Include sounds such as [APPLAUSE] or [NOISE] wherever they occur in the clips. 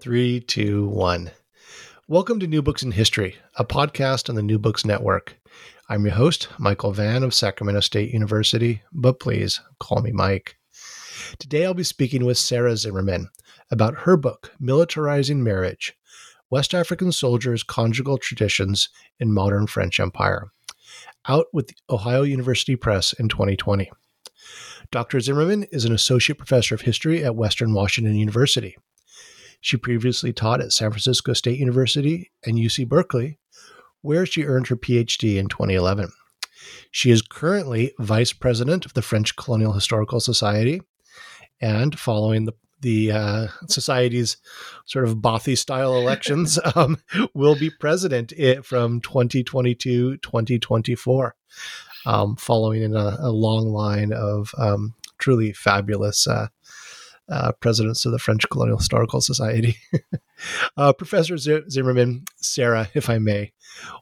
Three, two, one. Welcome to New Books in History, a podcast on the New Books Network. I'm your host, Michael Vann of Sacramento State University, but please call me Mike. Today I'll be speaking with Sarah Zimmerman about her book, Militarizing Marriage West African Soldiers' Conjugal Traditions in Modern French Empire, out with Ohio University Press in 2020. Dr. Zimmerman is an associate professor of history at Western Washington University. She previously taught at San Francisco State University and UC Berkeley, where she earned her PhD in 2011. She is currently vice president of the French Colonial Historical Society, and following the the uh, society's sort of Bothy style elections, [LAUGHS] um, will be president from 2022 2024, um, following in a, a, long line of um, truly fabulous uh, uh, presidents of the French Colonial Historical Society. [LAUGHS] uh, Professor Zimmerman, Sarah, if I may,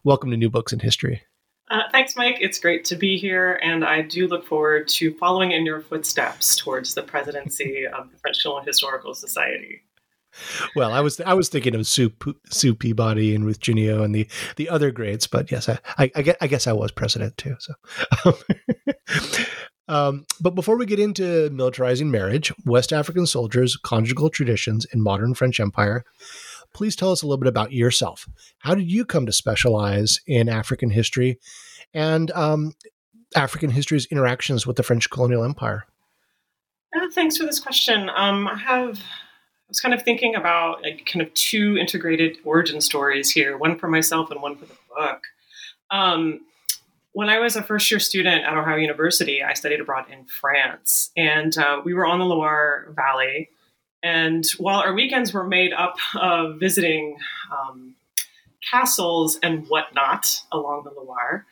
welcome to New Books in History. Uh, thanks, Mike. It's great to be here, and I do look forward to following in your footsteps towards the presidency [LAUGHS] of the French Colonial Historical Society. Well, I was I was thinking of Sue, Sue Peabody and Ruth Ginio and the the other greats, but yes, I I, I, guess, I guess I was president too. So, [LAUGHS] um, but before we get into militarizing marriage, West African soldiers' conjugal traditions in modern French Empire, please tell us a little bit about yourself. How did you come to specialize in African history and um, African history's interactions with the French colonial empire? Uh, thanks for this question. Um, I have I was kind of thinking about like, kind of two integrated origin stories here, one for myself and one for the book. Um, when I was a first year student at Ohio University, I studied abroad in France, and uh, we were on the Loire Valley. And while our weekends were made up of visiting um, castles and whatnot along the Loire,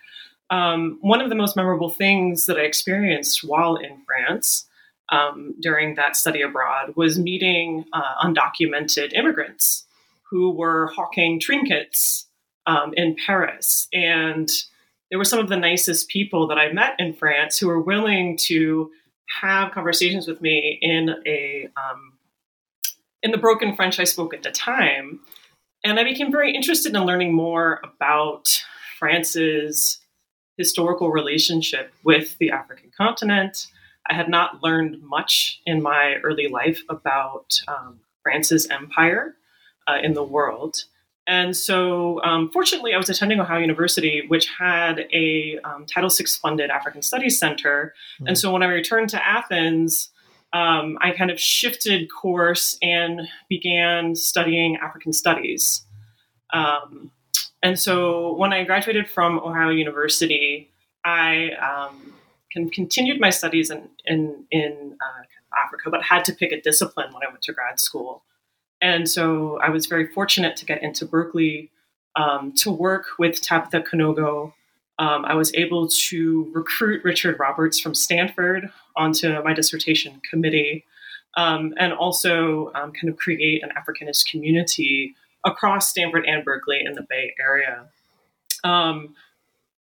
um, one of the most memorable things that I experienced while in France um, during that study abroad was meeting uh, undocumented immigrants who were hawking trinkets um, in Paris. And there were some of the nicest people that I met in France who were willing to have conversations with me in a um, in the broken French I spoke at the time, and I became very interested in learning more about France's historical relationship with the African continent. I had not learned much in my early life about um, France's empire uh, in the world. And so, um, fortunately, I was attending Ohio University, which had a um, Title VI funded African Studies Center. Mm-hmm. And so, when I returned to Athens, um, I kind of shifted course and began studying African Studies. Um, and so, when I graduated from Ohio University, I um, continued my studies in in, in uh, Africa, but had to pick a discipline when I went to grad school. And so I was very fortunate to get into Berkeley um, to work with Tabitha Kanogo. Um, I was able to recruit Richard Roberts from Stanford onto my dissertation committee um, and also um, kind of create an Africanist community across Stanford and Berkeley in the Bay Area.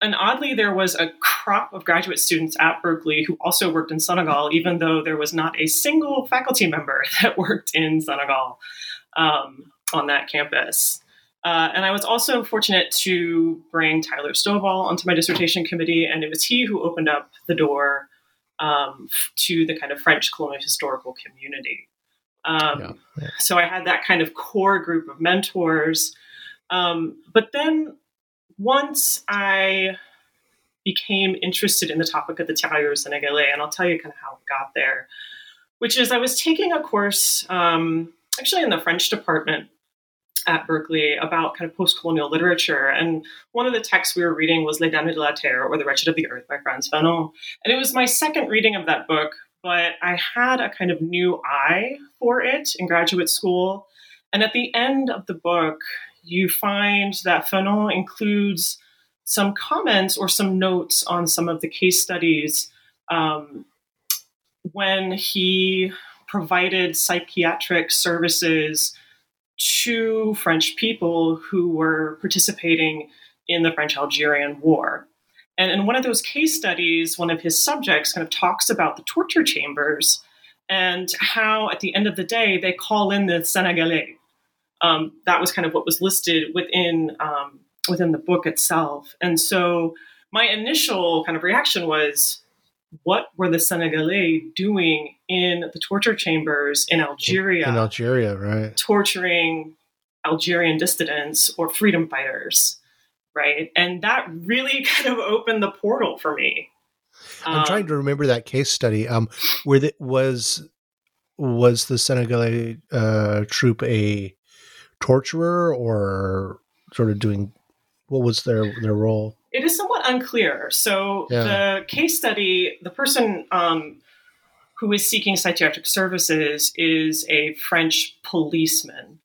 And oddly, there was a crop of graduate students at Berkeley who also worked in Senegal, even though there was not a single faculty member [LAUGHS] that worked in Senegal um, on that campus. Uh, and I was also fortunate to bring Tyler Stovall onto my dissertation committee, and it was he who opened up the door um, to the kind of French colonial historical community. Um, yeah, yeah. So I had that kind of core group of mentors. Um, but then once I became interested in the topic of the tirailleurs senegalais, and I'll tell you kind of how it got there, which is I was taking a course um, actually in the French department at Berkeley about kind of post-colonial literature. And one of the texts we were reading was Les Damnés de la Terre, or The Wretched of the Earth by Frantz Fanon. And it was my second reading of that book, but I had a kind of new eye for it in graduate school. And at the end of the book, you find that Fanon includes some comments or some notes on some of the case studies um, when he provided psychiatric services to French people who were participating in the French Algerian War. And in one of those case studies, one of his subjects kind of talks about the torture chambers and how, at the end of the day, they call in the Senegalais. Um, that was kind of what was listed within um, within the book itself. And so, my initial kind of reaction was, what were the Senegalese doing in the torture chambers in Algeria? In Algeria, right? Torturing Algerian dissidents or freedom fighters, right? And that really [LAUGHS] kind of opened the portal for me. I'm um, trying to remember that case study. Um, where that was was the Senegalese uh, troop a torturer or sort of doing what was their their role? It is somewhat unclear. So yeah. the case study, the person um, who is seeking psychiatric services is a French policeman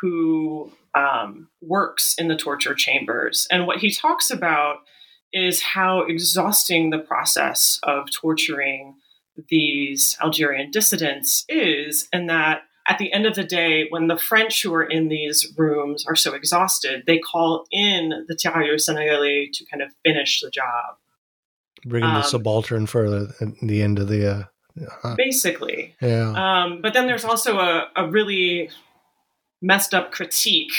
who um, works in the torture chambers, and what he talks about is how exhausting the process of torturing these Algerian dissidents is, and that at the end of the day, when the French who are in these rooms are so exhausted, they call in the tirailleurs senegalais to kind of finish the job. Bringing um, the subaltern for the, the end of the. Uh, uh, basically. Yeah. Um, but then there's also a, a really messed up critique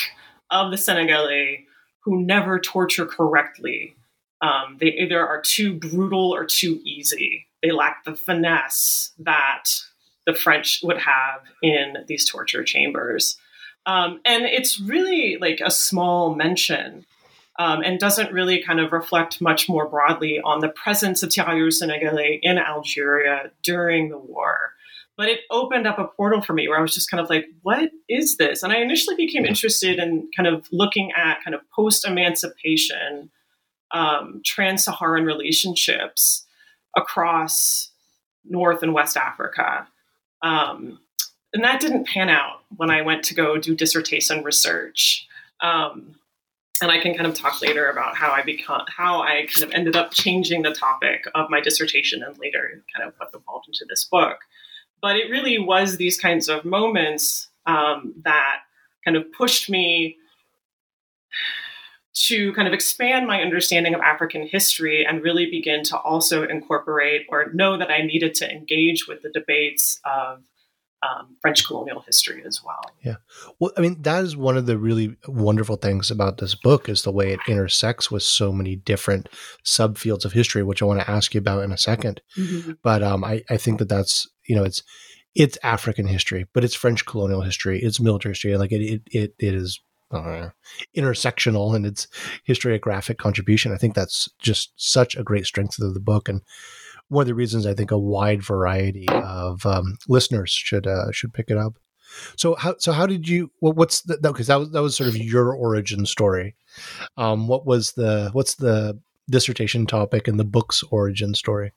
of the Senegalese who never torture correctly. Um, they either are too brutal or too easy. They lack the finesse that the French would have in these torture chambers. Um, and it's really like a small mention um, and doesn't really kind of reflect much more broadly on the presence of tirailleurs senegalais in Algeria during the war. But it opened up a portal for me where I was just kind of like, what is this? And I initially became interested in kind of looking at kind of post emancipation um, trans Saharan relationships across North and West Africa. Um, and that didn't pan out when I went to go do dissertation research. Um, and I can kind of talk later about how I become how I kind of ended up changing the topic of my dissertation and later kind of what evolved into this book. But it really was these kinds of moments um, that kind of pushed me to kind of expand my understanding of African history and really begin to also incorporate or know that I needed to engage with the debates of um, French colonial history as well. Yeah. Well, I mean, that is one of the really wonderful things about this book is the way it intersects with so many different subfields of history, which I want to ask you about in a 2nd mm-hmm. But um, I, I think that that's, you know, it's, it's African history, but it's French colonial history, it's military history. Like it, it, it, it is uh, intersectional in its historiographic contribution. I think that's just such a great strength of the book, and one of the reasons I think a wide variety of um, listeners should uh, should pick it up. So how so how did you? What's the because that was that was sort of your origin story. Um, what was the what's the dissertation topic and the book's origin story?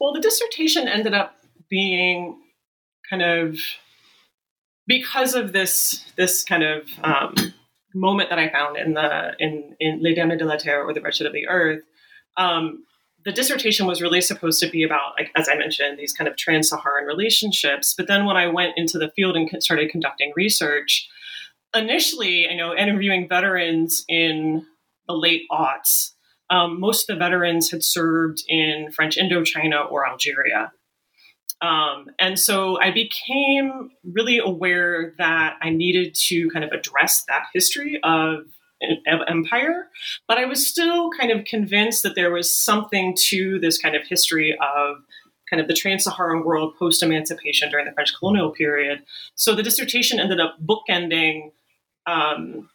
Well, the dissertation ended up being kind of because of this this kind of um, moment that I found in the in in Les Damnés de la Terre or the Wretched of the Earth, um, the dissertation was really supposed to be about, like as I mentioned, these kind of trans-Saharan relationships. But then when I went into the field and started conducting research, initially, I know interviewing veterans in the late aughts, um, most of the veterans had served in French Indochina or Algeria. Um, and so I became really aware that I needed to kind of address that history of, of empire, but I was still kind of convinced that there was something to this kind of history of kind of the trans-Saharan world post-emancipation during the French colonial period. So the dissertation ended up bookending um,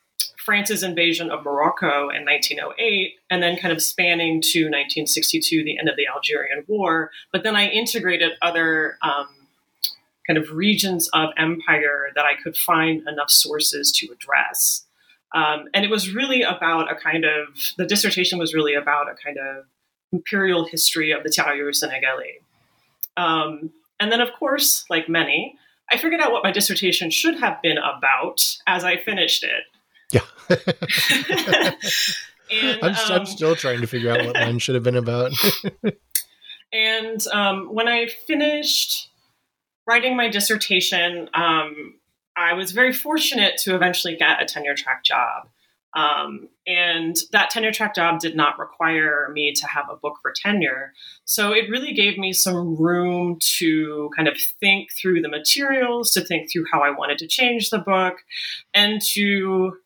France's invasion of Morocco in 1908, and then kind of spanning to 1962, the end of the Algerian War. But then I integrated other um, kind of regions of empire that I could find enough sources to address. Um, and it was really about a kind of, the dissertation was really about a kind of imperial history of the tirailleurs senegalais. Um, and then, of course, like many, I figured out what my dissertation should have been about as I finished it. Yeah. [LAUGHS] and, I'm, um, I'm, still trying to figure out what mine should have been about. [LAUGHS] and um, when I finished writing my dissertation, um, I was very fortunate to eventually get a tenure track job. Um, and that tenure track job did not require me to have a book for tenure. So it really gave me some room to kind of think through the materials, to think through how I wanted to change the book, and to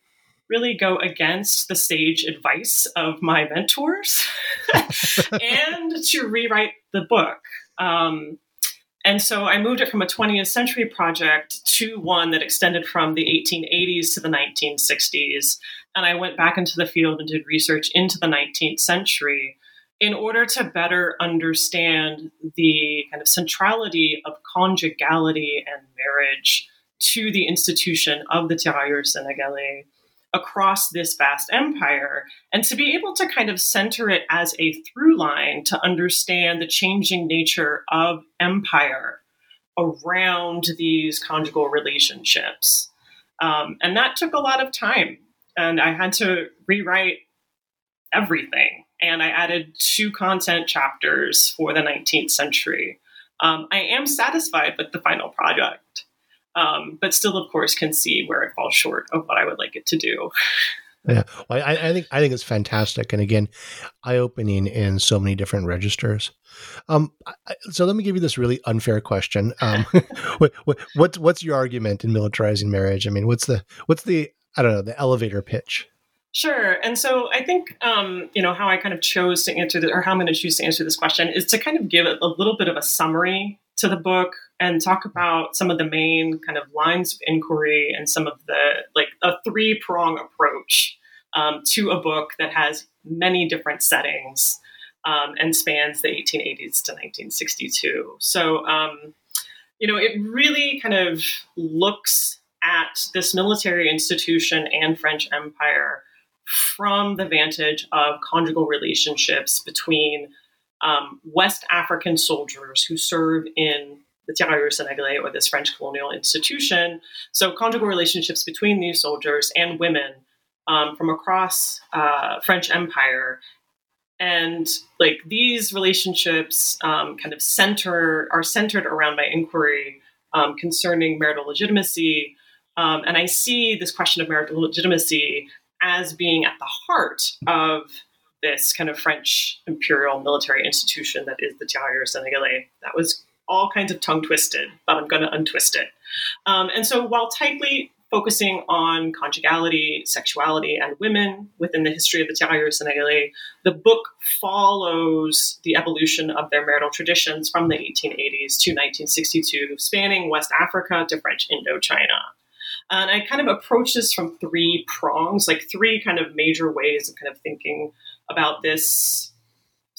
really go against the sage advice of my mentors [LAUGHS] and to rewrite the book. Um, and so I moved it from a 20th century project to one that extended from the 1880s to the 1960s. And I went back into the field and did research into the 19th century in order to better understand the kind of centrality of conjugality and marriage to the institution of the tirailleurs sénégalais across this vast empire and to be able to kind of center it as a through line to understand the changing nature of empire around these conjugal relationships. Um, and that took a lot of time. And I had to rewrite everything. And I added two content chapters for the 19th century. Um, I am satisfied with the final project um, but still, of course, can see where it falls short of what I would like it to do. Yeah, well, I, I, think I think it's fantastic, and again, eye opening in so many different registers. Um, I, so let me give you this really unfair question. Um, [LAUGHS] [LAUGHS] what, what, what's what's your argument in militarizing marriage? I mean, what's the what's the I don't know the elevator pitch? Sure. And so I think, um, you know, how I kind of chose to answer this, or how I'm going to choose to answer this question is to kind of give a, a little bit of a summary to the book and talk about some of the main kind of lines of inquiry and some of the like a three prong approach um, to a book that has many different settings um, and spans the 1880s to 1962. So, um, you know, it really kind of looks at this military institution and French Empire from the vantage of conjugal relationships between um, West African soldiers who serve in the Tirailleurs Sénégalais or this French colonial institution. So, conjugal relationships between these soldiers and women um, from across uh, French Empire. And like these relationships um, kind of center are centered around my inquiry um, concerning marital legitimacy. Um, and I see this question of marital legitimacy as being at the heart of this kind of French imperial military institution that is the Tirailleurs Sénégalais. That was all kinds of tongue twisted, but I'm going to untwist it. Um, and so while tightly focusing on conjugality, sexuality, and women within the history of the Tirailleurs Sénégalais, the book follows the evolution of their marital traditions from the 1880s to 1962, spanning West Africa to French Indochina. And I kind of approach this from three prongs, like three kind of major ways of kind of thinking about this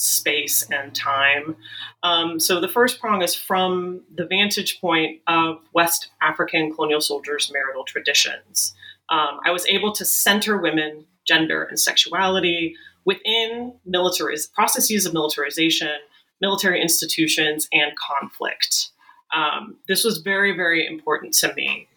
space and time. Um, so the first prong is from the vantage point of West African colonial soldiers' marital traditions. Um, I was able to center women, gender, and sexuality within militariz- processes of militarization, military institutions, and conflict. Um, this was very, very important to me.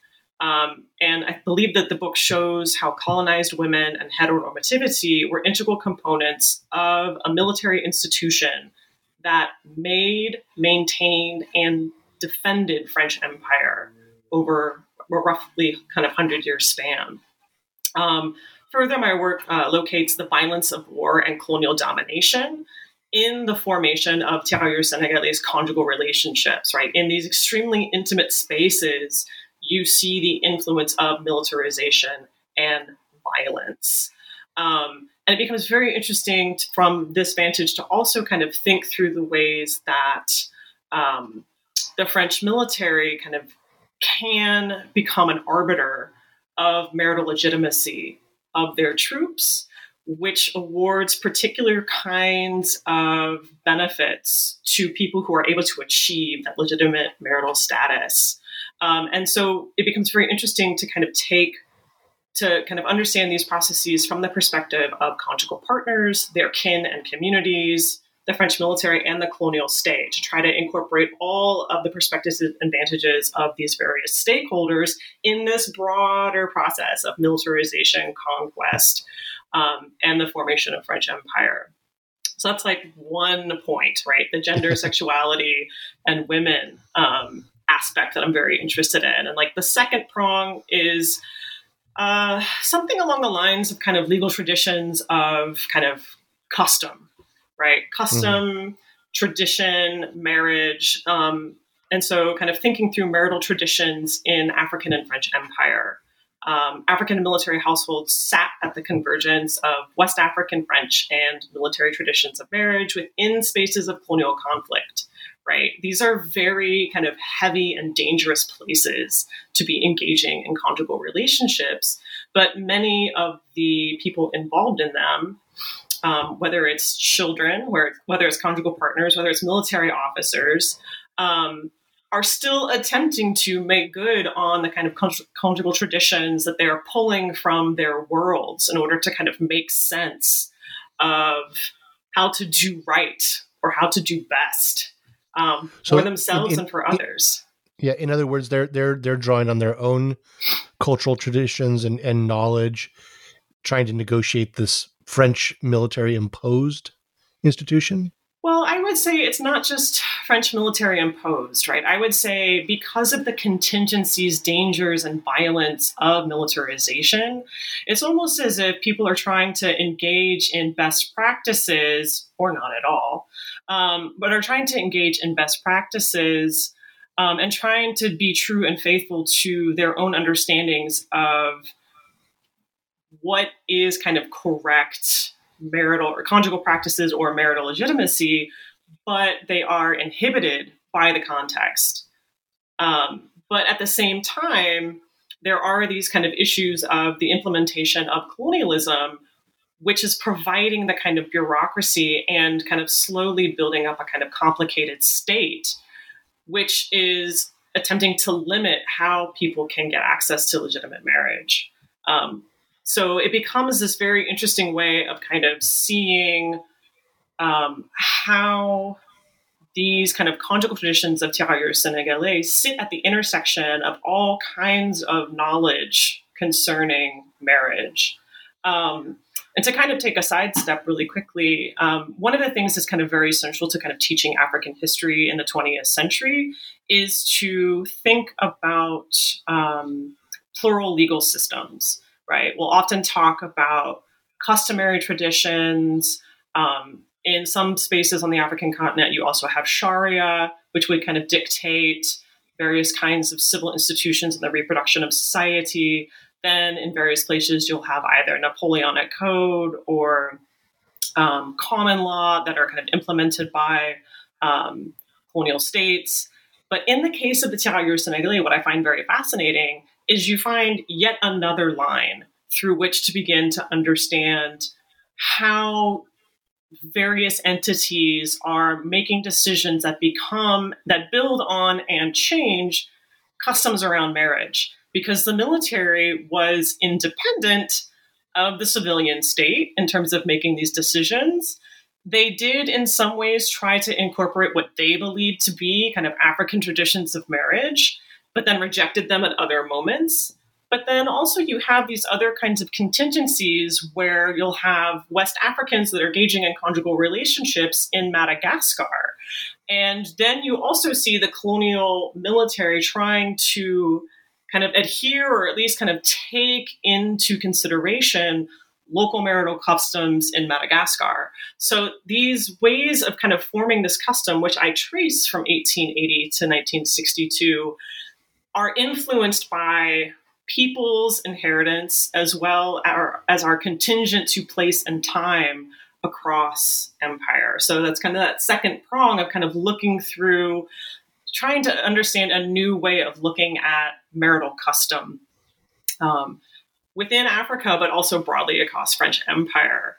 Um, and I believe that the book shows how colonized women and heteronormativity were integral components of a military institution that made, maintained, and defended French Empire over a roughly kind of 100 year span. Um, further, my work uh, locates the violence of war and colonial domination in the formation of tirailleurs Senegalese conjugal relationships, right? In these extremely intimate spaces you see the influence of militarization and violence. Um, and it becomes very interesting to, from this vantage to also kind of think through the ways that um, the French military kind of can become an arbiter of marital legitimacy of their troops, which awards particular kinds of benefits to people who are able to achieve that legitimate marital status. Um, and so it becomes very interesting to kind of take to kind of understand these processes from the perspective of conjugal partners, their kin and communities, the French military and the colonial state to try to incorporate all of the perspectives and advantages of these various stakeholders in this broader process of militarization, conquest, um, and the formation of French Empire. So that's like one point, right? The gender, [LAUGHS] sexuality, and women um, aspect that I'm very interested in. And like the second prong is uh, something along the lines of kind of legal traditions of kind of custom, right? Custom, mm-hmm. tradition, marriage. Um, and so, kind of thinking through marital traditions in African and French Empire. Um, African military households sat at the convergence of West African French and military traditions of marriage within spaces of colonial conflict right? These are very kind of heavy and dangerous places to be engaging in conjugal relationships. But many of the people involved in them, um, whether it's children, where, whether it's conjugal partners, whether it's military officers, um, are still attempting to make good on the kind of conjugal traditions that they are pulling from their worlds in order to kind of make sense of how to do right or how to do best um, so for themselves in, in, and for others. Yeah, in other words, they're they're they're drawing on their own cultural traditions and, and knowledge, trying to negotiate this French military imposed institution. Well, I would say it's not just French military imposed, right? I would say because of the contingencies, dangers, and violence of militarization, it's almost as if people are trying to engage in best practices, or not at all, um, but are trying to engage in best practices um, and trying to be true and faithful to their own understandings of what is kind of correct marital or conjugal practices or marital legitimacy, but they are inhibited by the context. Um, but at the same time, there are these kind of issues of the implementation of colonialism which is providing the kind of bureaucracy and kind of slowly building up a kind of complicated state, which is attempting to limit how people can get access to legitimate marriage. Um, so it becomes this very interesting way of kind of seeing um, how these kind of conjugal traditions of tirailleurs senegalais sit at the intersection of all kinds of knowledge concerning marriage. Um, and to kind of take a sidestep really quickly, um, one of the things that's kind of very central to kind of teaching African history in the 20th century is to think about um, plural legal systems, right? We'll often talk about customary traditions. Um, in some spaces on the African continent, you also have Sharia, which would kind of dictate various kinds of civil institutions and the reproduction of society. Then in various places, you'll have either Napoleonic Code or um, common law that are kind of implemented by um, colonial states. But in the case of the Tirailleurs Senegalais, what I find very fascinating is you find yet another line through which to begin to understand how various entities are making decisions that become that build on and change customs around marriage because the military was independent of the civilian state in terms of making these decisions. They did, in some ways, try to incorporate what they believed to be kind of African traditions of marriage, but then rejected them at other moments. But then also, you have these other kinds of contingencies where you'll have West Africans that are engaging in conjugal relationships in Madagascar. And then you also see the colonial military trying to kind of adhere or at least kind of take into consideration local marital customs in Madagascar. So these ways of kind of forming this custom, which I trace from 1880 to 1962, are influenced by people's inheritance as well as our contingent to place and time across empire. So that's kind of that second prong of kind of looking through trying to understand a new way of looking at marital custom um, within Africa, but also broadly across French Empire.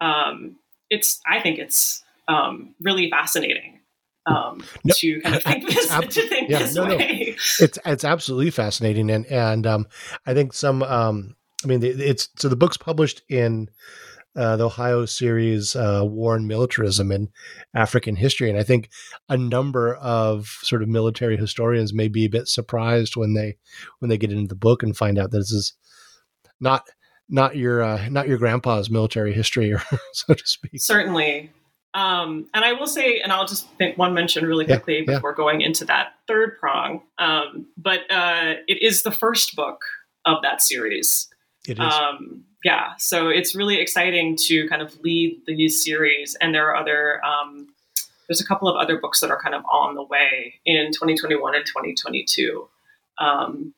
Um, it's I think it's um, really fascinating um, no, to kind of [LAUGHS] think this, ab- to think yeah, this no, way. No. It's it's absolutely fascinating, and and um, I think some. Um, I mean, it's so the book's published in uh, the Ohio series uh, War and Militarism in African History. And I think a number of sort of military historians may be a bit surprised when they when they get into the book and find out that this is not not your uh, not your grandpa's military history, or [LAUGHS] so to speak. Certainly. Um, and I will say, and I'll just make one mention really quickly yeah, before yeah. going into that third prong. Um, but uh, it is the first book of that series. It is. Um, yeah, so it's really exciting to kind of lead these series, and there are other. Um, there's a couple of other books that are kind of on the way in 2021 and 2022. Um,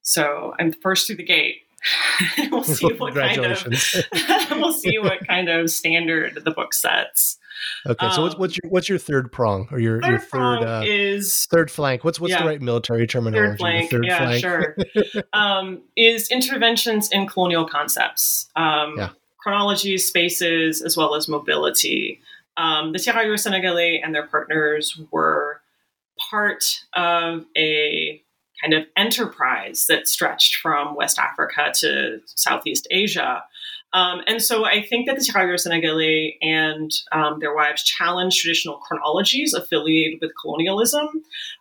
so I'm first through the gate. [LAUGHS] we'll see what kind of [LAUGHS] we'll see what kind of standard the book sets. Okay, so um, what's, what's your what's your third prong or your third your third uh, is third flank? What's what's yeah, the right military terminology? Third flank, third yeah, flank. sure. [LAUGHS] um, is interventions in colonial concepts, um, yeah. chronology, spaces, as well as mobility. Um, the Tirailleurs Senegalais and their partners were part of a kind of enterprise that stretched from West Africa to Southeast Asia. Um, and so I think that the Tirailleurs Senegalais and um, their wives challenged traditional chronologies affiliated with colonialism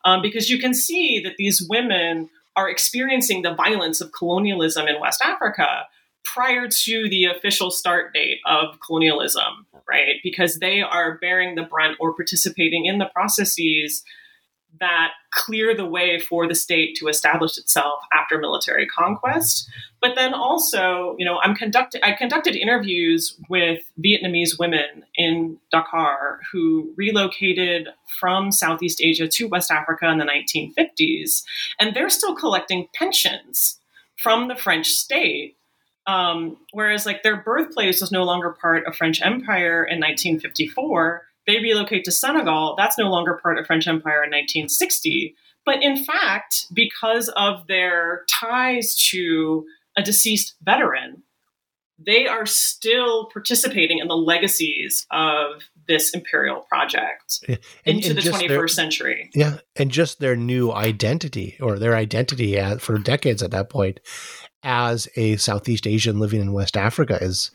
um, because you can see that these women are experiencing the violence of colonialism in West Africa prior to the official start date of colonialism, right? Because they are bearing the brunt or participating in the processes that clear the way for the state to establish itself after military conquest. But then also, you know, I'm conducting I conducted interviews with Vietnamese women in Dakar who relocated from Southeast Asia to West Africa in the 1950s, and they're still collecting pensions from the French state. Um, whereas, like, their birthplace was no longer part of French Empire in 1954 they relocate to Senegal. That's no longer part of French Empire in 1960. But in fact, because of their ties to a deceased veteran, they are still participating in the legacies of this imperial project and, into and the 21st their, century. Yeah, and just their new identity or their identity for decades at that point as a Southeast Asian living in West Africa is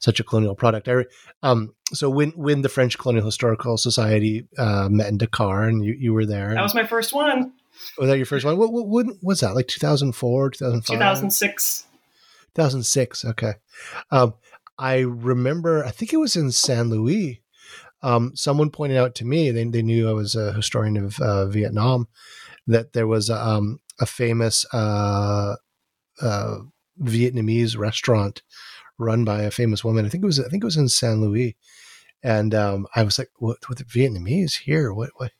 such a colonial product. I, um, so when when the French Colonial Historical Society uh, met in Dakar, and you, you were there. That was my first one. Was that your first one? What, what when was that? Like 2004, 2005? 2006. 2006. Okay. Um, I remember. I think it was in Saint-Louis. Um, someone pointed out to me. They they knew I was a historian of uh, Vietnam. That there was um, a famous uh, uh Vietnamese restaurant run by a famous woman. I think it was I think it was in Saint-Louis. And um, I was like, "What? What the Vietnamese here? What? What?"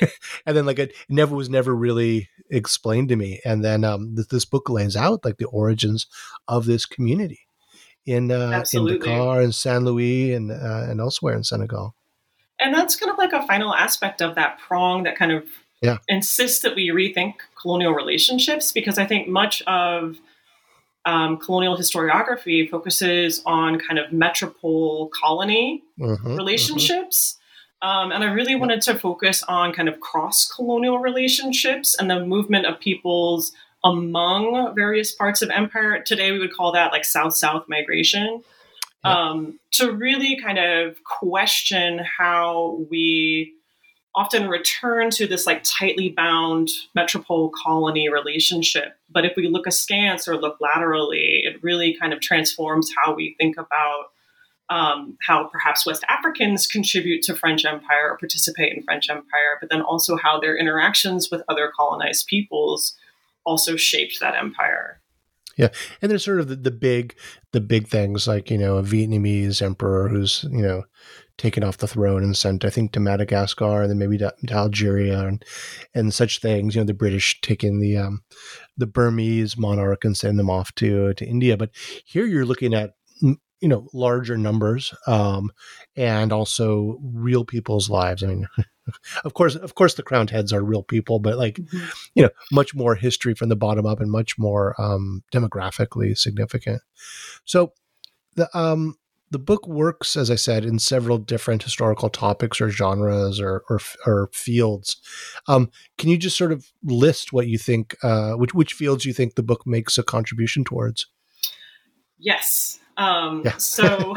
[LAUGHS] and then, like, it never was never really explained to me. And then um, this, this book lays out like the origins of this community in uh, in Dakar and San Luis and uh, and elsewhere in Senegal. And that's kind of like a final aspect of that prong that kind of yeah. insists that we rethink colonial relationships because I think much of um, colonial historiography focuses on kind of metropole colony mm-hmm, relationships. Mm-hmm. Um, and I really wanted to focus on kind of cross colonial relationships and the movement of peoples among various parts of empire. Today, we would call that like South South migration. Um, to really kind of question how we often return to this like tightly bound metropole colony relationship. But if we look askance or look laterally, it really kind of transforms how we think about um, how perhaps West Africans contribute to French Empire or participate in French Empire, but then also how their interactions with other colonized peoples also shaped that empire. Yeah, and there's sort of the, the big, the big things like you know a Vietnamese emperor who's you know taken off the throne and sent, I think, to Madagascar and then maybe to, to Algeria and and such things. You know, the British taking the um, the Burmese monarch and send them off to to India. But here you're looking at you know larger numbers um, and also real people's lives. I mean. [LAUGHS] of course, of course, the crowned heads are real people, but like, mm-hmm. you know, much more history from the bottom up and much more um, demographically significant. So, the um, the book works, as I said, in several different historical topics or genres or or, or fields. Um, can you just sort of list what you think, uh, which which fields you think the book makes a contribution towards? Yes. Um, Yeah. so [LAUGHS]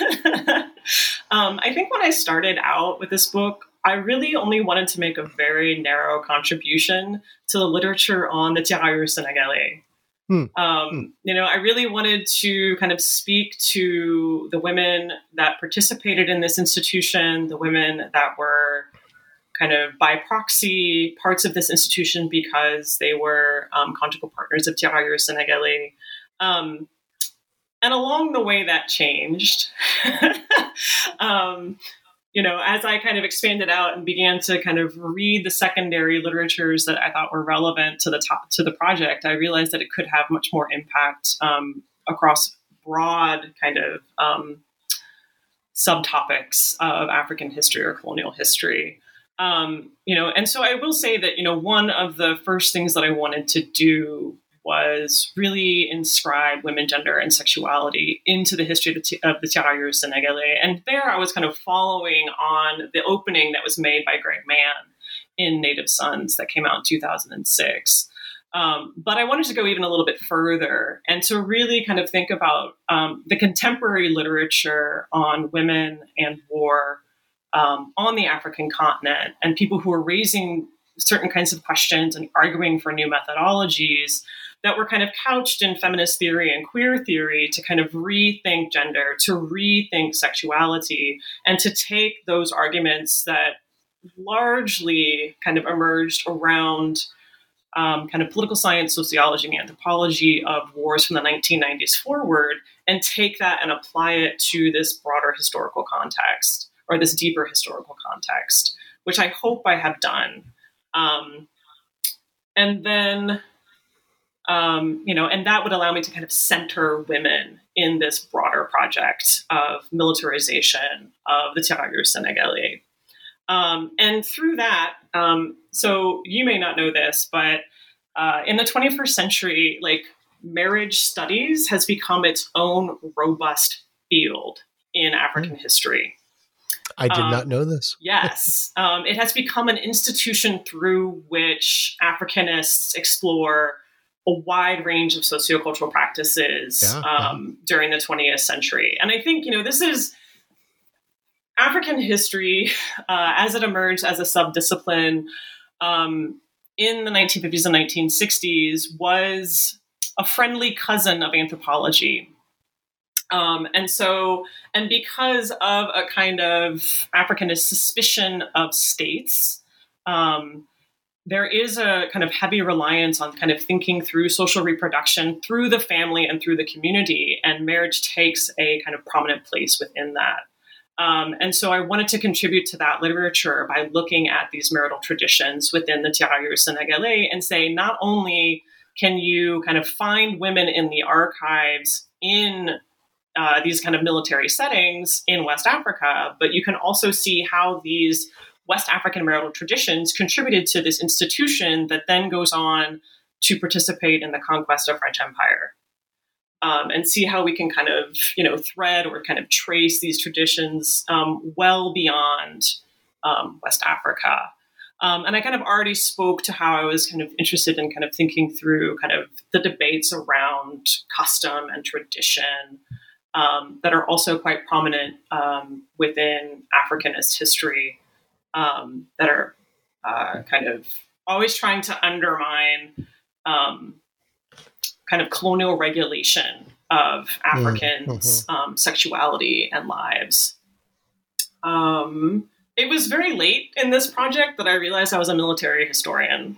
[LAUGHS] um, I think when I started out with this book, I really only wanted to make a very narrow contribution to the literature on the tirailleurs sénégalais. Hmm. Um, You know, I really wanted to kind of speak to the women that participated in this institution, the women that were kind of by proxy parts of this institution because they were um, conjugal partners of tirailleurs sénégalais. Um, and along the way, that changed. [LAUGHS] um, you know, as I kind of expanded out and began to kind of read the secondary literatures that I thought were relevant to the top, to the project, I realized that it could have much more impact um, across broad kind of um, subtopics of African history or colonial history. Um, you know, and so I will say that you know one of the first things that I wanted to do was really inscribe women, gender, and sexuality into the history of the, of the sénégalais. And there I was kind of following on the opening that was made by Greg Mann in Native Sons that came out in 2006. Um, but I wanted to go even a little bit further and to really kind of think about um, the contemporary literature on women and war um, on the African continent and people who are raising certain kinds of questions and arguing for new methodologies that were kind of couched in feminist theory and queer theory to kind of rethink gender, to rethink sexuality, and to take those arguments that largely kind of emerged around um, kind of political science, sociology, and anthropology of wars from the 1990s forward, and take that and apply it to this broader historical context or this deeper historical context, which I hope I have done. Um, and then um, you know, and that would allow me to kind of center women in this broader project of militarization of the tirailleurs sénégalais. Um, and through that, um, so you may not know this, but uh, in the 21st century, like marriage studies has become its own robust field in African mm. history. I did um, not know this. [LAUGHS] yes. Um, it has become an institution through which Africanists explore a wide range of sociocultural practices yeah, um, yeah. during the 20th century. And I think, you know, this is African history uh, as it emerged as a subdiscipline um, in the 1950s and 1960s was a friendly cousin of anthropology. Um, and so, and because of a kind of Africanist suspicion of states, um, there is a kind of heavy reliance on kind of thinking through social reproduction through the family and through the community, and marriage takes a kind of prominent place within that. Um, and so I wanted to contribute to that literature by looking at these marital traditions within the tirailleurs sénégalais and say not only can you kind of find women in the archives in uh, these kind of military settings in West Africa, but you can also see how these West African marital traditions contributed to this institution that then goes on to participate in the conquest of French Empire. Um, and see how we can kind of, you know, thread or kind of trace these traditions um, well beyond um, West Africa. Um, and I kind of already spoke to how I was kind of interested in kind of thinking through kind of the debates around custom and tradition um, that are also quite prominent um, within Africanist history um, that are uh, kind of always trying to undermine um, kind of colonial regulation of. Africans' mm-hmm. um, sexuality and lives. Um, it was very late in this project that I realized I was a military historian.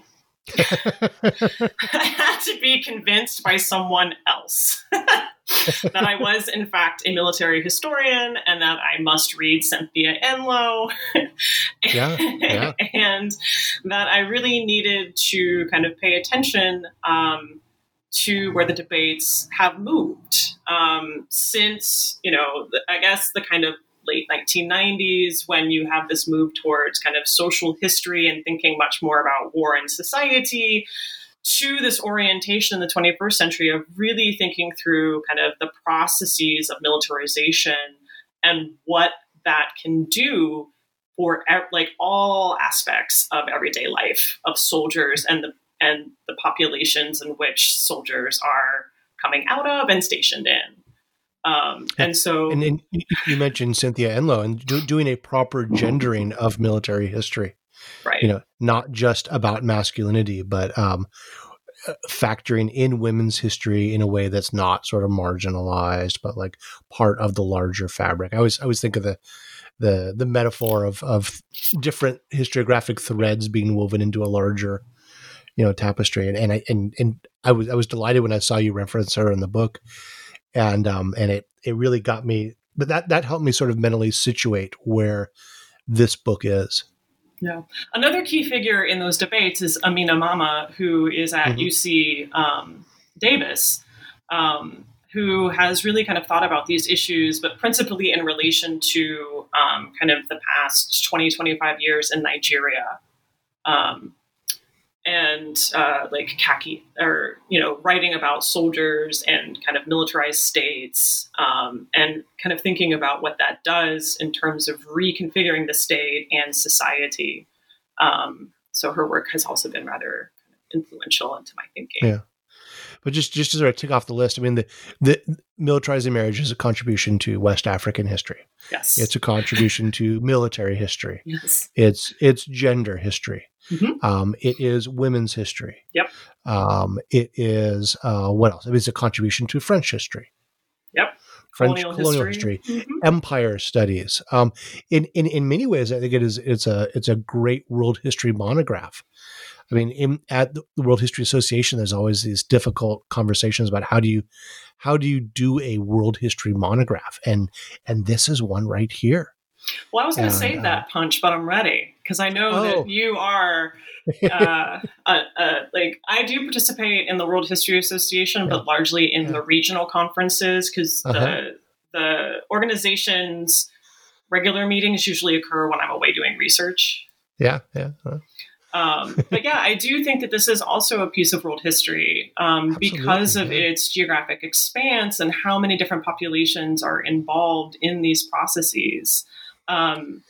I had to be convinced by someone else [LAUGHS] that I was, in fact, a military historian and that I must read Cynthia Enloe. [LAUGHS] yeah, yeah. and that I really needed to kind of pay attention um, to where the debates have moved um, since, you know, I guess the kind of late 1990s when you have this move towards kind of social history and thinking much more about war and society to this orientation in the 21st century of really thinking through kind of the processes of militarization and what that can do for like all aspects of everyday life of soldiers and the and the populations in which soldiers are coming out of and stationed in. Um, and so, and, and, you mentioned Cynthia Enloe and do, doing a proper gendering of military history, right? You know, not just about masculinity, but um, uh, factoring in women's history in a way that's not sort of marginalized, but like part of the larger fabric. I always, I always think of the the the metaphor of of different historiographic threads being woven into a larger you know tapestry and and I and and I was I was delighted when I saw you reference her in the book and um and it it really got me but that that helped me sort of mentally situate where this book is yeah another key figure in those debates is Amina Mama who is at mm-hmm. UC um, Davis um, who has really kind of thought about these issues, but principally in relation to um, kind of the past 20, 25 years in Nigeria. And uh, like khaki, or you know, writing about soldiers and kind of militarized states, um, and kind of thinking about what that does in terms of reconfiguring the state and society. Um, so her work has also been rather influential into my thinking. Yeah. But just just to sort of tick off the list, I mean, the the militarizing marriage is a contribution to West African history. Yes, it's a contribution to military history. Yes, it's it's gender history. Mm-hmm. Um, it is women's history. Yep. Um, it is uh, what else? I mean, It is a contribution to French history. Yep. French colonial, colonial history, history mm-hmm. empire studies. Um, in, in in many ways, I think it is it's a it's a great world history monograph. I mean, in, at the World History Association, there's always these difficult conversations about how do you how do you do a world history monograph, and and this is one right here. Well, I was going to save uh, that punch, but I'm ready because I know oh. that you are. [LAUGHS] uh, like I do participate in the World History Association, yeah. but largely in yeah. the regional conferences because uh-huh. the the organization's regular meetings usually occur when I'm away doing research. Yeah, yeah. Uh-huh. Um, but yeah, I do think that this is also a piece of world history um, because of yeah. its geographic expanse and how many different populations are involved in these processes. Um,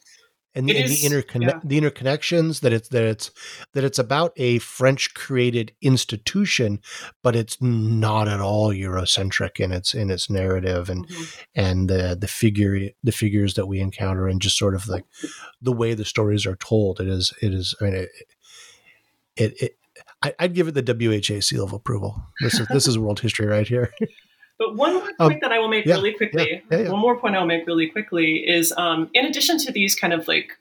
and, the, and the, interconne- yeah. the interconnections that it's that it's that it's about a French created institution, but it's not at all Eurocentric in its in its narrative and mm-hmm. and the the figure the figures that we encounter and just sort of like the way the stories are told. It is it is I mean it it, it I, would give it the WHA seal of approval. This is this is world history right here. [LAUGHS] But one more um, point um, that I will make yeah, really quickly, yeah, yeah, one more point I'll make really quickly is um, in addition to these kind of like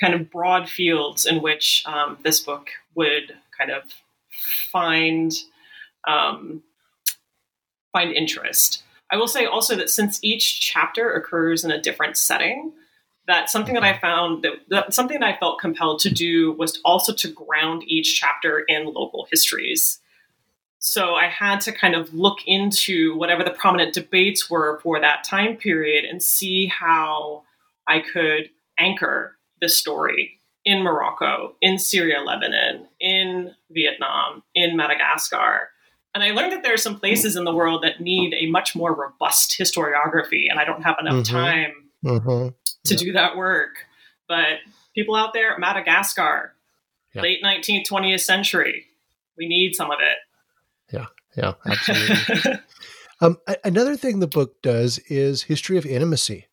kind of broad fields in which um, this book would kind of find um, find interest. I will say also that since each chapter occurs in a different setting, that something that I mm-hmm. found that, that, something that I felt compelled to do was also to ground each chapter in local histories. So I had to kind of look into whatever the prominent debates were for that time period and see how I could anchor the story in Morocco, in Syria, Lebanon, in Vietnam, in Madagascar. And I learned that there are some places in the world that need a much more robust historiography, and I don't have enough mm-hmm. time mm-hmm. to do that work. But people out there, Madagascar, late 19th, 20th century, we need some of it. Yeah, yeah, [LAUGHS] absolutely. um, another thing the book does is history of intimacy,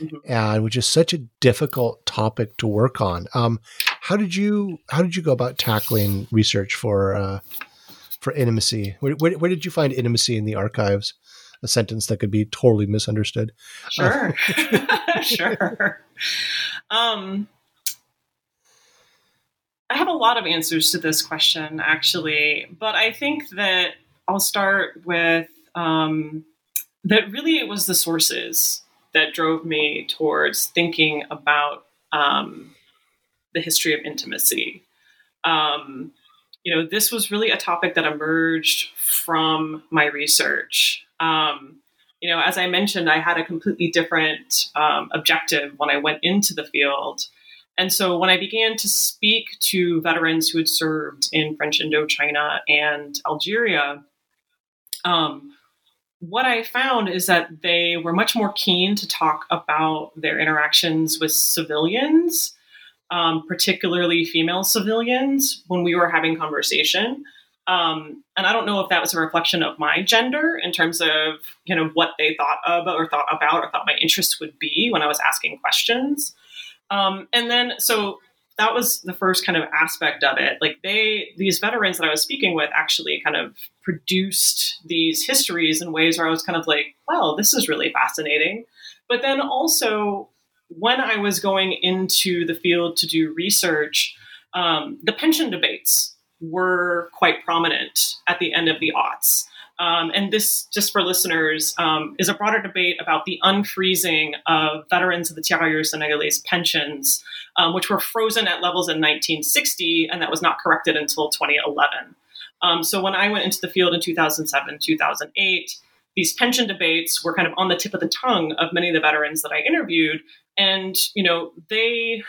mm-hmm. and which is such a difficult topic to work on. Um, how did you how did you go about tackling research for uh, for intimacy? Where, where, where, did you find intimacy in the archives? A sentence that could be totally misunderstood. Sure, uh, [LAUGHS] [LAUGHS] sure. Um, I have a lot of answers to this question, actually, but I think that I'll start with um, that really it was the sources that drove me towards thinking about um, the history of intimacy. Um, you know, this was really a topic that emerged from my research. Um, you know, as I mentioned, I had a completely different um, objective when I went into the field. And so when I began to speak to veterans who had served in French Indochina and Algeria, um, what I found is that they were much more keen to talk about their interactions with civilians, um, particularly female civilians, when we were having conversation. Um, and I don't know if that was a reflection of my gender in terms of you know what they thought of or thought about or thought my interests would be when I was asking questions. Um, and then so that was the first kind of aspect of it. Like they, these veterans that I was speaking with actually kind of produced these histories in ways where I was kind of like, well, this is really fascinating. But then also, when I was going into the field to do research, um, the pension debates were quite prominent at the end of the aughts. Um, and this, just for listeners, um, is a broader debate about the unfreezing of veterans of the Tirailleurs sénégalais pensions, um, which were frozen at levels in 1960, and that was not corrected until 2011. Um, so when I went into the field in 2007, 2008, these pension debates were kind of on the tip of the tongue of many of the veterans that I interviewed, and you know they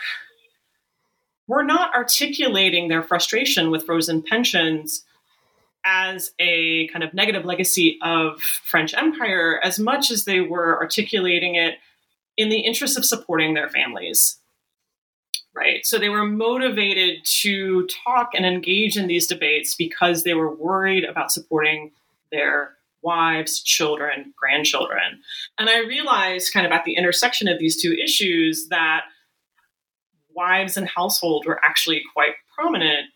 were not articulating their frustration with frozen pensions as a kind of negative legacy of French Empire as much as they were articulating it in the interest of supporting their families. Right. So they were motivated to talk and engage in these debates because they were worried about supporting their wives, children, grandchildren. And I realized kind of at the intersection of these two issues that wives and household were actually quite prominent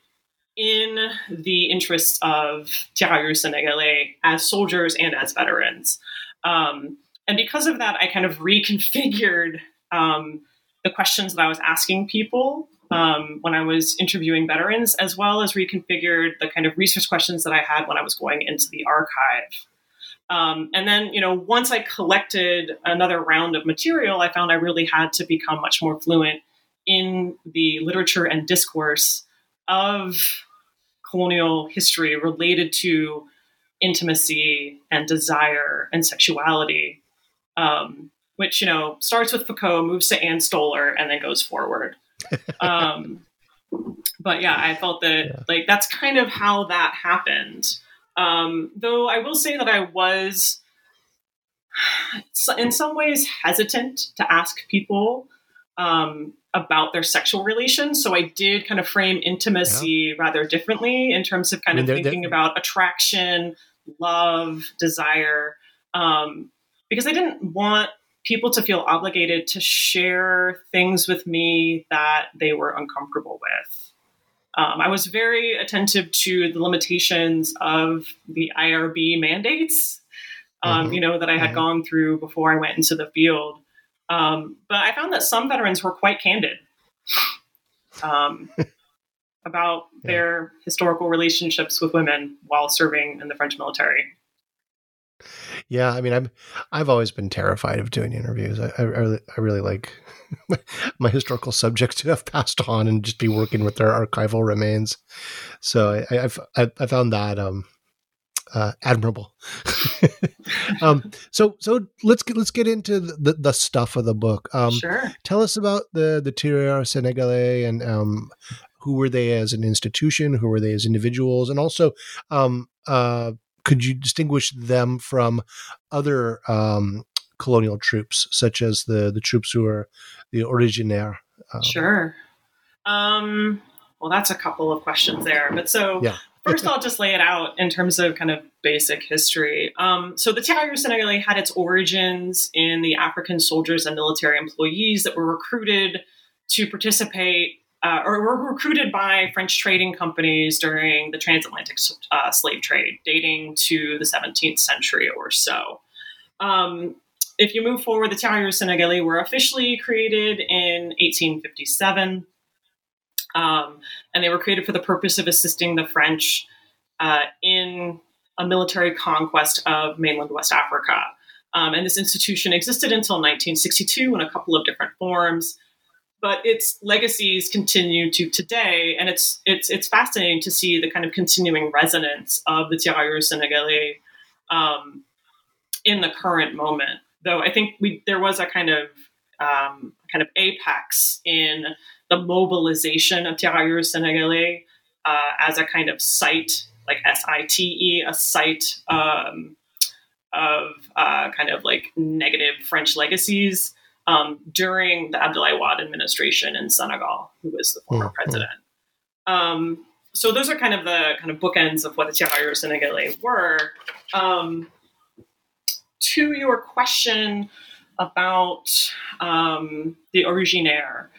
in the interests of tirailleurs sénégalais as soldiers and as veterans. Um, and because of that, I kind of reconfigured um, the questions that I was asking people um, when I was interviewing veterans, as well as reconfigured the kind of research questions that I had when I was going into the archive. Um, and then, you know, once I collected another round of material, I found I really had to become much more fluent in the literature and discourse of colonial history related to intimacy and desire and sexuality, um, which you know starts with Foucault, moves to Ann Stoler, and then goes forward. [LAUGHS] um, but yeah, I felt that yeah. like that's kind of how that happened. Um, though I will say that I was [SIGHS] in some ways hesitant to ask people um, about their sexual relations. So I did kind of frame intimacy yeah. rather differently in terms of kind I mean, of they're, thinking they're... about attraction, love, desire, um, because I didn't want people to feel obligated to share things with me that they were uncomfortable with. Um, I was very attentive to the limitations of the IRB mandates, um, mm-hmm. you know, that I had mm-hmm. gone through before I went into the field. Um, but I found that some veterans were quite candid um, [LAUGHS] about yeah. their historical relationships with women while serving in the French military. Yeah, I mean, I'm I've always been terrified of doing interviews. I I, really, I really like [LAUGHS] my historical subjects to have passed on and just be working with their archival remains. So I, I've I, I found that um uh, admirable. [LAUGHS] um, so so let's get let's get into the, the stuff of the book. Um, sure. Tell us about the the Tirailleurs Senegalais and um, who were they as an institution? Who were they as individuals? And also, um, uh, could you distinguish them from other um, colonial troops, such as the the troops who are the originaire? Um, sure. Um, well, that's a couple of questions there. But so yeah. First, I'll just lay it out in terms of kind of basic history. Um, so, the Tirailleurs Senegalais had its origins in the African soldiers and military employees that were recruited to participate uh, or were recruited by French trading companies during the transatlantic uh, slave trade, dating to the 17th century or so. Um, if you move forward, the Tirailleurs Senegalais were officially created in 1857. Um, and they were created for the purpose of assisting the French uh, in a military conquest of mainland West Africa. Um, and this institution existed until 1962 in a couple of different forms, but its legacies continue to today. And it's it's it's fascinating to see the kind of continuing resonance of the Tirailleurs Senegalais um, in the current moment. Though I think we there was a kind of um, kind of apex in the mobilization of Tirailleurs Senegalais uh, as a kind of site, like S I T E, a site um, of uh, kind of like negative French legacies um, during the Abdoulaye Wade administration in Senegal, who was the former mm-hmm. president. Um, so those are kind of the kind of bookends of what the tirailleurs sénégalais were. Um, to your question about um, the originaire,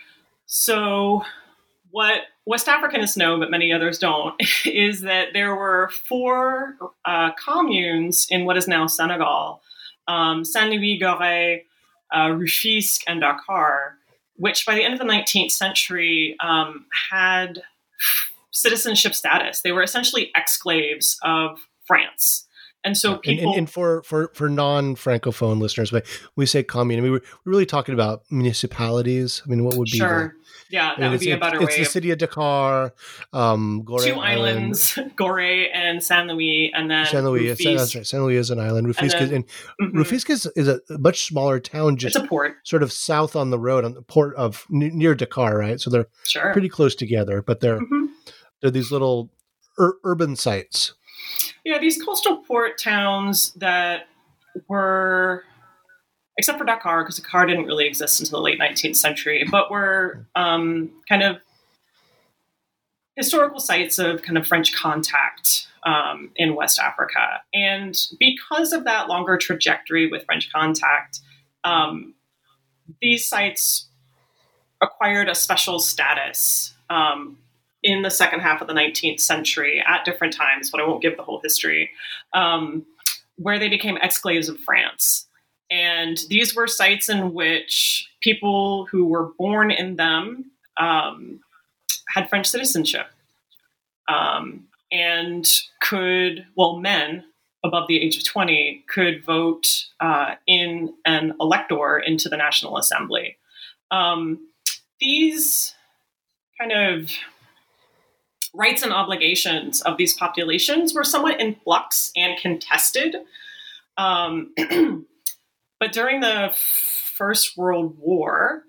so what West Africanists know, but many others don't, [LAUGHS] is that there were four uh, communes in what is now Senegal um, Saint Louis, Gorée, uh, Rufisque, and Dakar, which by the end of the 19th century um, had citizenship status. They were essentially exclaves of France. And so people, and, and, and, for for for non-francophone listeners, when we say commune, I mean we're, really talking about municipalities. I mean, what would be sure. The, yeah, that I mean, would be a better it's way. It's the city of Dakar, um, Gorée two islands, [LAUGHS] Gorée and Saint Louis, and then Louis. Rufisque. That's right. Saint Louis is an island. Rufisque and, then, and mm-hmm. Rufisque is, is, a much smaller town, just it's a port, sort of south on the road on the port of near Dakar, right? So they're sure. pretty close together, but they're mm-hmm. they're these little ur- urban sites. Yeah, these coastal port towns that were except for Dakar, because Dakar didn't really exist until the late 19th century, but were um, kind of historical sites of kind of French contact um, in West Africa. And because of that longer trajectory with French contact, um, these sites acquired a special status um, in the second half of the 19th century at different times, but I won't give the whole history, um, where they became exclaves of France. And these were sites in which people who were born in them um, had French citizenship um, and could, well, men above the age of 20 could vote uh, in an elector into the National Assembly. Um, these kind of rights and obligations of these populations were somewhat in flux and contested. Um, [CLEARS THROAT] But during the First World War,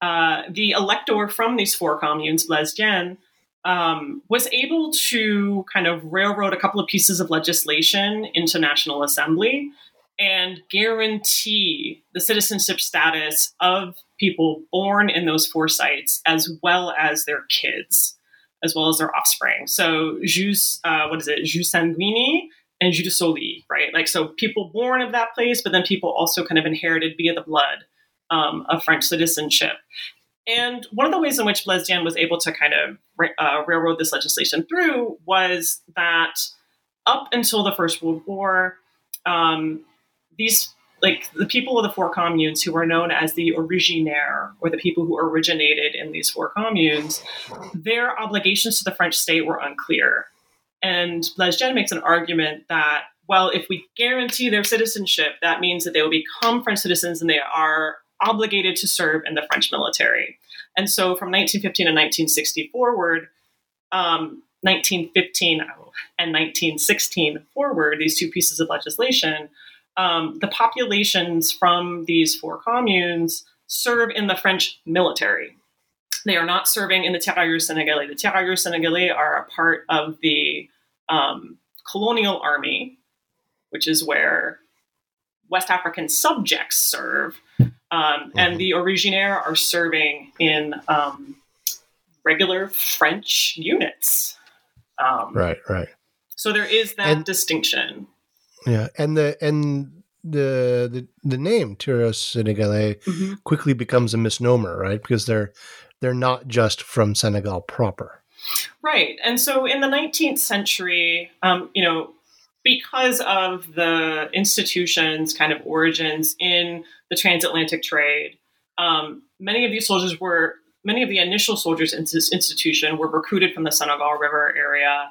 uh, the elector from these four communes, Blaise Diagne, um, was able to kind of railroad a couple of pieces of legislation into National Assembly and guarantee the citizenship status of people born in those four sites as well as their kids, as well as their offspring. So, Jus, uh, what is it, Jus sanguini and Jus de Soli, right? Like, so people born of that place, but then people also kind of inherited via the blood um, of French citizenship. And one of the ways in which Blaise Diagne was able to kind of uh, railroad this legislation through was that up until the First World War, um, these like the people of the four communes who were known as the originaire or the people who originated in these four communes, their obligations to the French state were unclear. And Blaise makes an argument that, well, if we guarantee their citizenship, that means that they will become French citizens and they are obligated to serve in the French military. And so from 1915 to 1960 forward, um, 1915 and 1916 forward, these two pieces of legislation, um, the populations from these four communes serve in the French military. They are not serving in the Tirailleurs Sénégalais. The Tirailleurs Sénégalais are a part of the um, colonial army, which is where West African subjects serve, um, mm-hmm. and the originaire are serving in um, regular French units. Um, right, right. So there is that and, distinction. Yeah, and the and the the the name Tirailleurs Sénégalais mm-hmm. quickly becomes a misnomer, right? Because they're they're not just from Senegal proper. Right. And so in the 19th century, um, you know, because of the institution's kind of origins in the transatlantic trade, um, many of these soldiers were, many of the initial soldiers in this institution were recruited from the Senegal River area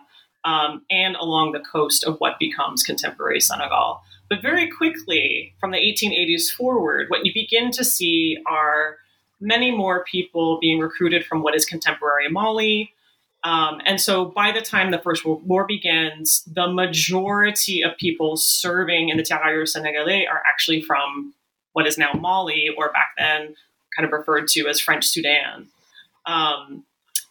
um, and along the coast of what becomes contemporary Senegal. But very quickly, from the 1880s forward, what you begin to see are many more people being recruited from what is contemporary Mali. Um, and so by the time the First World War begins, the majority of people serving in the Tirailleurs Sénégalais are actually from what is now Mali, or back then kind of referred to as French Sudan. Um,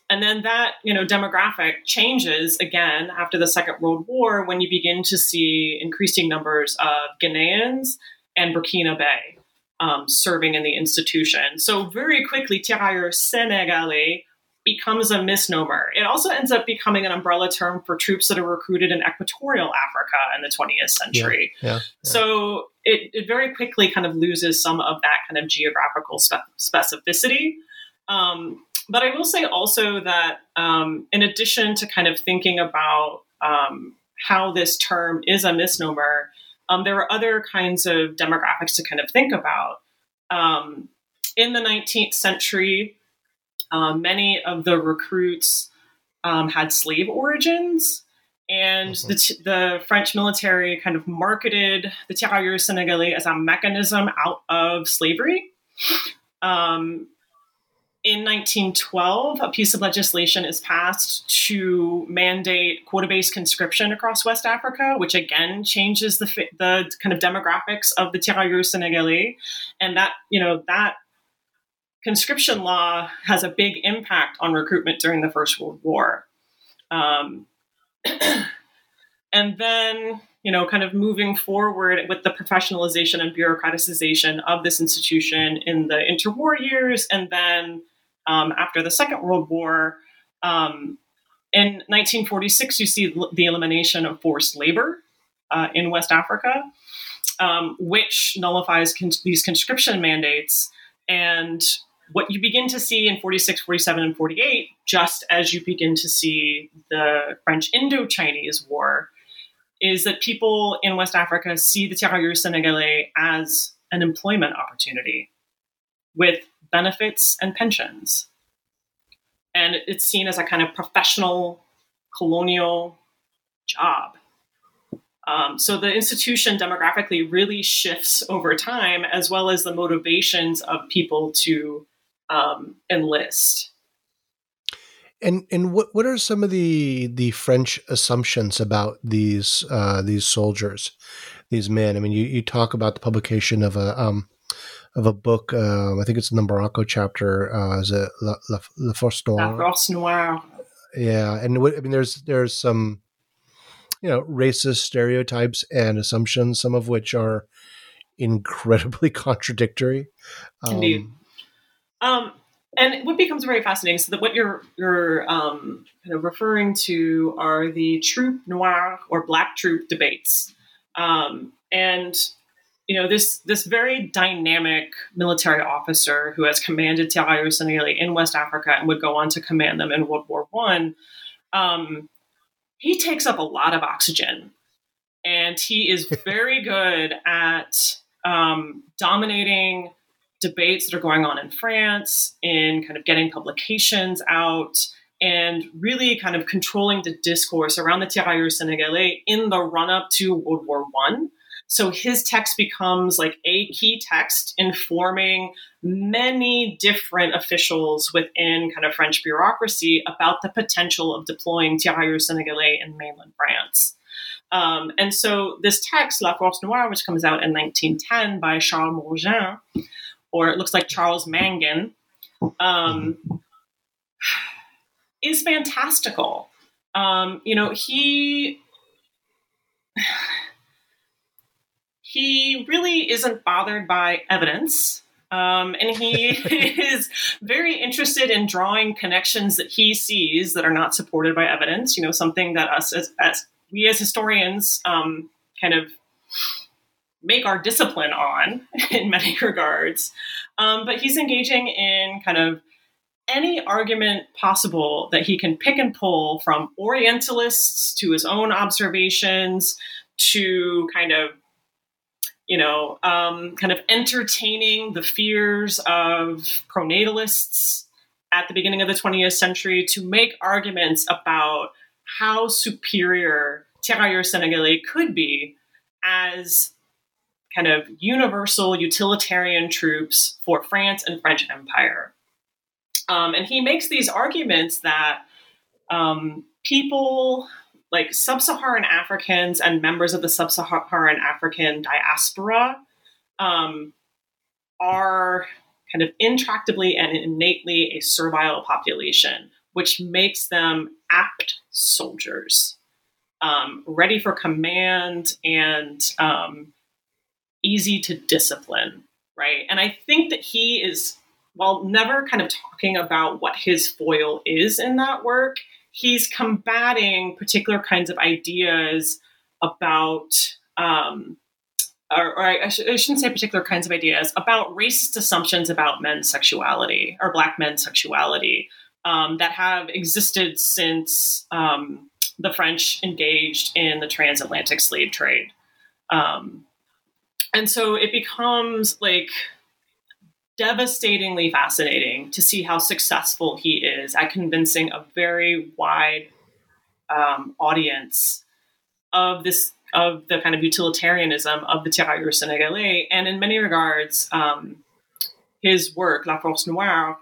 and then that you know demographic changes again after the Second World War when you begin to see increasing numbers of Ghanaians and Burkinabe um, serving in the institution. So very quickly, tirailleurs sénégalais becomes a misnomer. It also ends up becoming an umbrella term for troops that are recruited in equatorial Africa in the 20th century. Yeah, yeah, yeah. So it, it, very quickly kind of loses some of that kind of geographical spe- specificity. Um, but I will say also that um, in addition to kind of thinking about um, how this term is a misnomer, um, there are other kinds of demographics to kind of think about. Um, in the 19th century, uh, many of the recruits um, had slave origins, and mm-hmm. the, t- the, French military kind of marketed the tirailleurs sénégalais as a mechanism out of slavery. Um, in 1912, a piece of legislation is passed to mandate quota-based conscription across West Africa, which again changes the the kind of demographics of the tirailleurs sénégalais, and that you know that conscription law has a big impact on recruitment during the First World War. Um, and then, you know, kind of moving forward with the professionalization and bureaucratization of this institution in the interwar years, and then um, after the Second World War, um, in 1946, you see the elimination of forced labor uh, in West Africa, um, which nullifies con- these conscription mandates. And what you begin to see in 46, 47, and 48, just as you begin to see the French Indo-Chinese War, is that people in West Africa see the tirailleurs sénégalais as an employment opportunity with benefits and pensions. And it's seen as a kind of professional colonial job. Um, so the institution demographically really shifts over time, as well as the motivations of people to um, enlist. And and what what are some of the the French assumptions about these uh, these soldiers, these men? I mean, you, you talk about the publication of a um, of a book. Uh, I think it's in the Morocco chapter. Uh, is it La, La, La Force Noire? La Force Noire. Yeah, and I mean, there's there's some you know racist stereotypes and assumptions, some of which are incredibly [LAUGHS] contradictory. Indeed. Um, um, and what becomes very fascinating so that what you're you're um, kind of referring to are the troop noir or black troop debates, um, and you know this this very dynamic military officer who has commanded tirailleurs sénégalais in West Africa and would go on to command them in World War One. Um, he takes up a lot of oxygen, and he is [LAUGHS] very good at um, dominating debates that are going on in France, in kind of getting publications out, and really kind of controlling the discourse around the tirailleurs sénégalais in the run up to World War One. So his text becomes like a key text informing many different officials within kind of French bureaucracy about the potential of deploying tirailleurs sénégalais in mainland France. Um, and so this text, La Force Noire, which comes out in 1910 by Charles Morgin, or it looks like Charles Mangin, um, is fantastical. Um, you know, he he really isn't bothered by evidence. Um, and he [LAUGHS] is very interested in drawing connections that he sees that are not supported by evidence. You know, something that us as, as we as historians um, kind of make our discipline on [LAUGHS] in many regards. Um, but he's engaging in kind of any argument possible that he can pick and pull from Orientalists to his own observations to kind of, you know, um, kind of entertaining the fears of pronatalists at the beginning of the 20th century to make arguments about how superior Tirailleurs Sénégalais could be as kind of universal utilitarian troops for France and French Empire. Um, and he makes these arguments that um, people like sub Saharan Africans and members of the sub Saharan African diaspora um, are kind of intractably and innately a servile population, which makes them apt soldiers, um, ready for command and um, easy to discipline, right? And I think that he is while never kind of talking about what his foil is in that work, he's combating particular kinds of ideas about, um, or, or I, I, shouldn't say particular kinds of ideas, about racist assumptions about men's sexuality or black men's sexuality um, that have existed since um, the French engaged in the transatlantic slave trade. Um, and so it becomes like devastatingly fascinating to see how successful he is at convincing a very wide um, audience of this of the kind of utilitarianism of the tirailleurs sénégalais, and in many regards, um, his work La Force Noire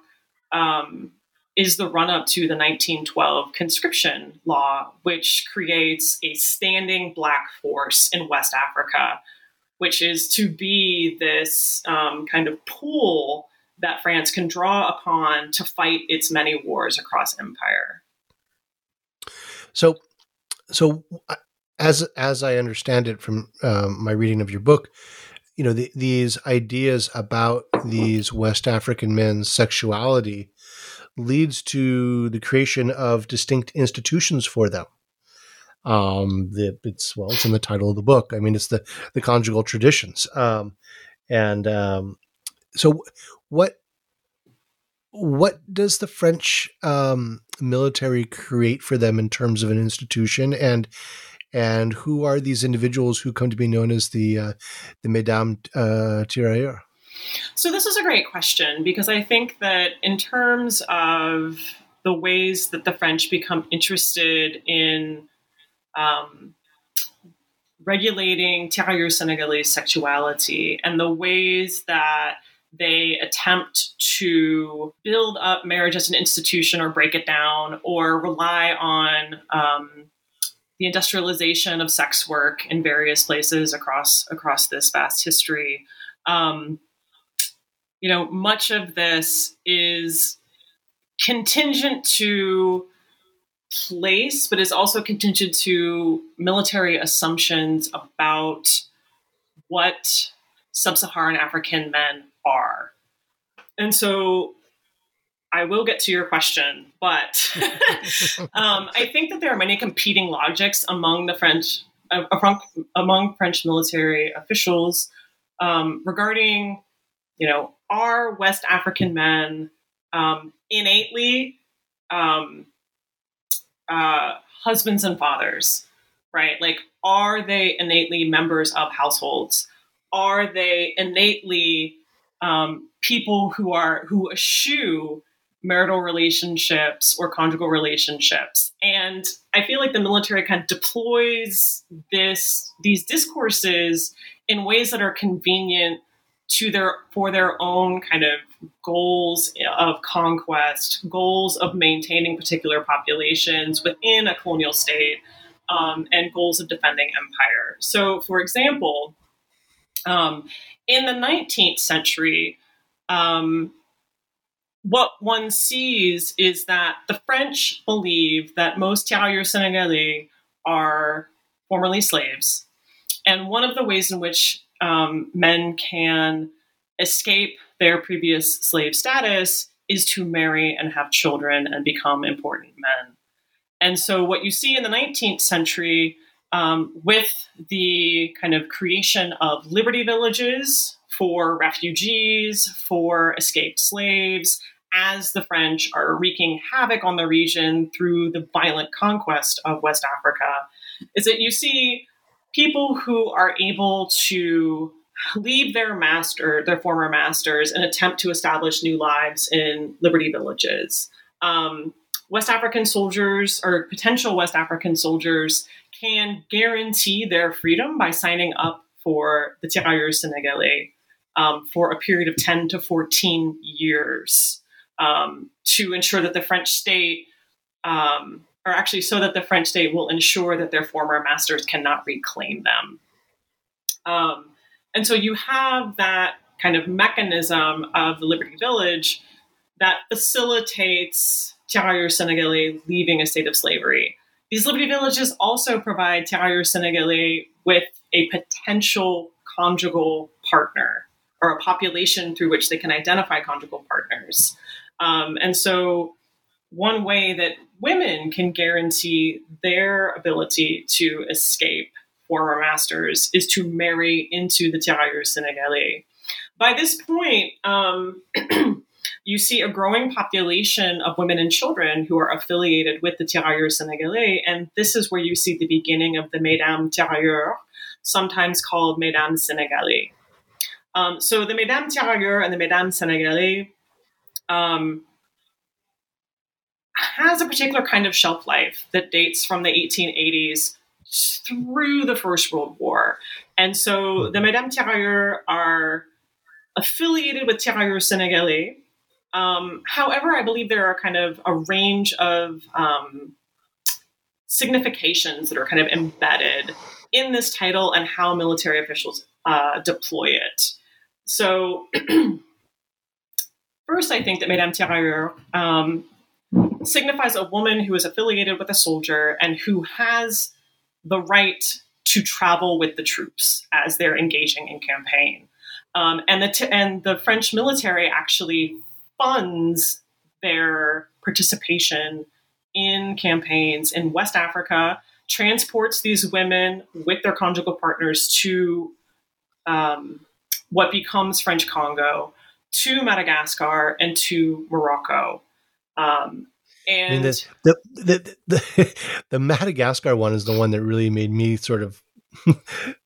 um, is the run up to the 1912 conscription law, which creates a standing black force in West Africa which is to be this um, kind of pool that France can draw upon to fight its many wars across empire. So, so uh, as as I understand it from um, my reading of your book, you know the, these ideas about these West African men's sexuality leads to the creation of distinct institutions for them um, the, it's well, it's in the title of the book. I mean, it's the the conjugal traditions. Um, and um, so, what what does the French um, military create for them in terms of an institution, and and who are these individuals who come to be known as the uh, the Mesdames uh, Tirailleurs? So this is a great question because I think that in terms of the ways that the French become interested in um, regulating tirailleurs sénégalais sexuality and the ways that they attempt to build up marriage as an institution or break it down or rely on um, the industrialization of sex work in various places across across this vast history. Um, you know, much of this is contingent to place, but is also contingent to military assumptions about what sub Saharan African men are. And so I will get to your question, but [LAUGHS] um, I think that there are many competing logics among the French, uh, among French military officials um, regarding, you know, are West African men um, innately um, uh, husbands and fathers, right? Like, are they innately members of households? Are they innately um, people who are who eschew marital relationships or conjugal relationships? And I feel like the military kind of deploys this these discourses in ways that are convenient to their for their own kind of goals of conquest, goals of maintaining particular populations within a colonial state, um, and goals of defending empire. So, for example, um, in the 19th century, um, what one sees is that the French believe that most tirailleurs sénégalais are formerly slaves. And one of the ways in which um, men can escape their previous slave status is to marry and have children and become important men. And so, what you see in the 19th century um, with the kind of creation of liberty villages for refugees, for escaped slaves, as the French are wreaking havoc on the region through the violent conquest of West Africa, is that you see people who are able to leave their master, their former masters, and attempt to establish new lives in liberty villages. Um, West African soldiers or potential West African soldiers can guarantee their freedom by signing up for the Tirailleurs Sénégalais um, for a period of 10 to 14 years um, to ensure that the French state um, or actually so that the French state will ensure that their former masters cannot reclaim them. Um, and so you have that kind of mechanism of the Liberty Village that facilitates tirailleurs sénégalais leaving a state of slavery. These Liberty Villages also provide tirailleurs sénégalais with a potential conjugal partner or a population through which they can identify conjugal partners. Um, and so, one way that women can guarantee their ability to escape former masters is to marry into the tirailleurs sénégalais. By this point, um, [CLEARS THROAT] you see a growing population of women and children who are affiliated with the tirailleurs sénégalais, and this is where you see the beginning of the Mesdames tirailleurs, sometimes called Mesdames sénégalais. Um, so the Mesdames tirailleurs and the Mesdames sénégalais um, has a particular kind of shelf life that dates from the 1880s through the First World War. And so the Mesdames tirailleurs are affiliated with Tirailleurs Sénégalais. Um, however, I believe there are kind of a range of um, significations that are kind of embedded in this title and how military officials uh, deploy it. So, [CLEARS THROAT] first, I think that Madame Tirailleurs um, signifies a woman who is affiliated with a soldier and who has the right to travel with the troops as they're engaging in campaign. Um, and the t- and the French military actually funds their participation in campaigns in West Africa, transports these women with their conjugal partners to um, what becomes French Congo, to Madagascar, and to Morocco. Um, and I mean, the, the, the, the, [LAUGHS] the Madagascar one is the one that really made me sort of [LAUGHS]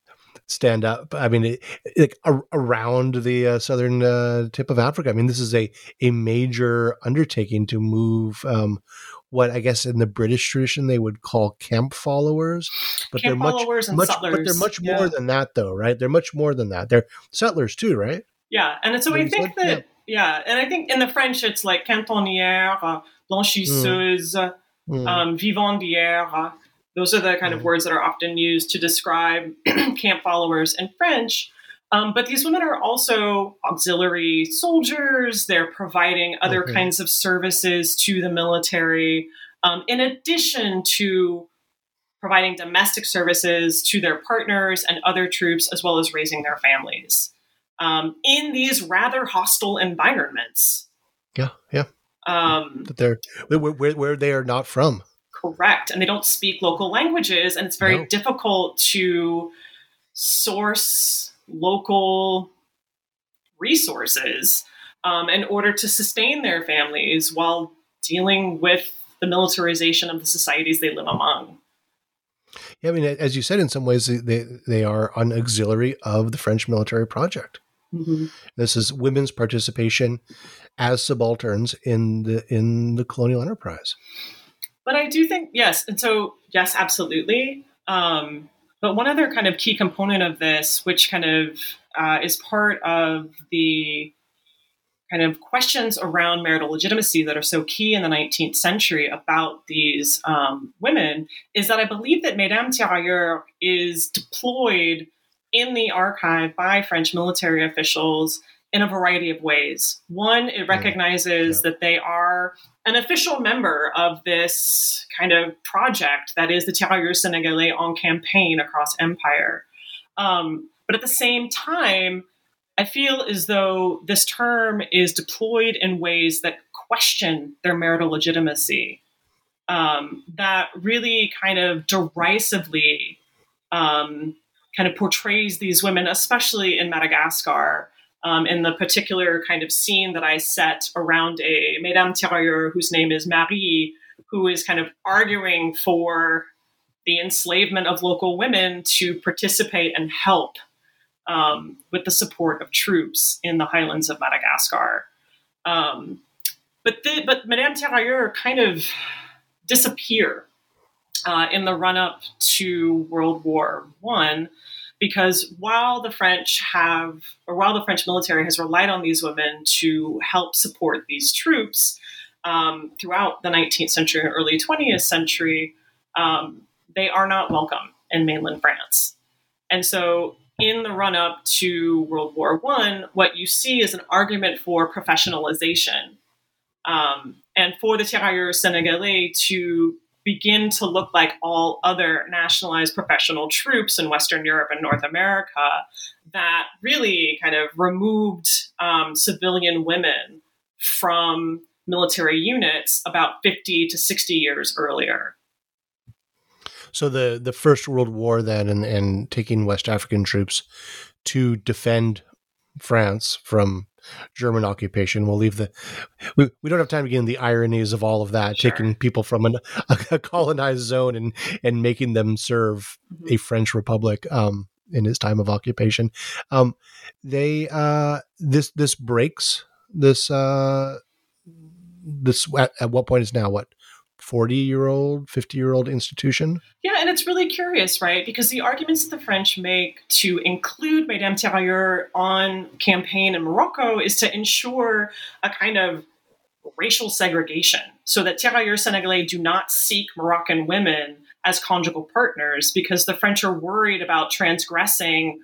stand up. I mean, it, it, around the uh, southern uh, tip of Africa. I mean, this is a a major undertaking to move um, what I guess in the British tradition they would call camp followers, but camp they're much much settlers. but they're much yeah. more than that, though, right? They're much more than that. They're settlers too, right? Yeah, and so I think that yeah. yeah. and I think in the French it's like cantinière, blanchisseuse, mm. Mm. Um, vivandière. Those are the kind of mm. words that are often used to describe [CLEARS THROAT] camp followers in French. Um, but these women are also auxiliary soldiers. They're providing other okay. kinds of services to the military, um, in addition to providing domestic services to their partners and other troops, as well as raising their families um, in these rather hostile environments. Yeah, yeah. Um, that they're where, where, where they are not from. Correct. And they don't speak local languages, and it's very no. difficult to source local resources um, in order to sustain their families while dealing with the militarization of the societies they live among. Yeah, I mean, as you said, in some ways, they, they are an auxiliary of the French military project. Mm-hmm. This is women's participation as subalterns in the in the colonial enterprise. But I do think yes, and so yes, absolutely. Um, but one other kind of key component of this, which kind of uh, is part of the kind of questions around marital legitimacy that are so key in the 19th century about these um, women, is that I believe that Madame Tirailleurs is deployed in the archive by French military officials in a variety of ways. One, it recognizes yeah. that they are an official member of this kind of project that is the Tirailleurs Sénégalais en campaign across empire. Um, but at the same time, I feel as though this term is deployed in ways that question their marital legitimacy, um, that really kind of derisively um, kind of portrays these women, especially in Madagascar, um, in the particular kind of scene that I set around a Madame Tirailleurs whose name is Marie, who is kind of arguing for the enslavement of local women to participate and help um, with the support of troops in the highlands of Madagascar. Um, but the, but Madame Tirailleurs kind of disappear uh, in the run up to World War One because while the French have, or while the French military has relied on these women to help support these troops um, throughout the 19th century and early 20th century, um, they are not welcome in mainland France. And so, in the run up to World War One, what you see is an argument for professionalization um, and for the tirailleurs sénégalais to begin to look like all other nationalized professional troops in Western Europe and North America that really kind of removed um, civilian women from military units about 50 to 60 years earlier. So the the First World War then and, and taking West African troops to defend France from German occupation. We'll leave the we, we don't have time to get into the ironies of all of that, sure. taking people from an, [LAUGHS] a, colonized zone and and making them serve mm-hmm. a French republic um, in his time of occupation. Um, they uh, this this breaks this uh, this at, at what point is now what 40 year old, 50 year old institution. Yeah, and it's really curious, right? Because the arguments that the French make to include Madame Tirailleurs on campaign in Morocco is to ensure a kind of racial segregation so that Tirailleurs Sénégalais do not seek Moroccan women as conjugal partners because the French are worried about transgressing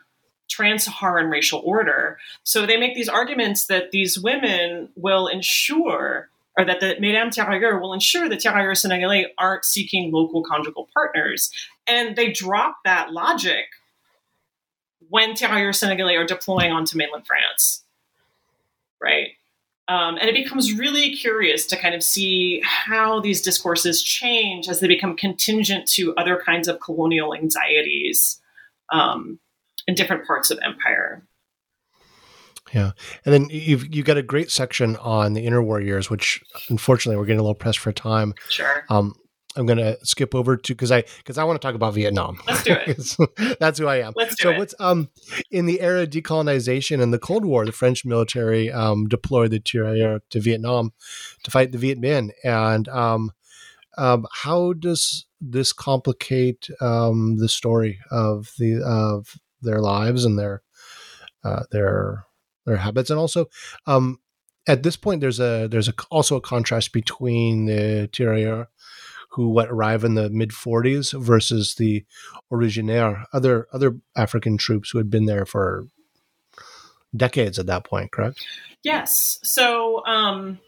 trans Saharan racial order. So they make these arguments that these women will ensure or that the Mesdames Tirailleurs will ensure that Tirailleurs Sénégalais aren't seeking local conjugal partners. And they drop that logic when Tirailleurs Sénégalais are deploying onto mainland France. Right? Um, and it becomes really curious to kind of see how these discourses change as they become contingent to other kinds of colonial anxieties um, in different parts of empire. Yeah, and then you've you've got a great section on the interwar years, which unfortunately we're getting a little pressed for time. Sure. Um, I'm going to skip over to because I because I want to talk about Vietnam. Let's do it. [LAUGHS] That's who I am. Let's do so it. what's um in the era of decolonization and the Cold War, the French military um, deployed the tirailleurs to Vietnam to fight the Viet Minh, and um, um, how does this complicate um, the story of the of their lives and their uh, their their habits, and also um, at this point there's a there's a, also a contrast between the tirailleurs who what arrive in the mid 40s versus the originaire other other African troops who had been there for decades at that point. Correct? Yes. So. Um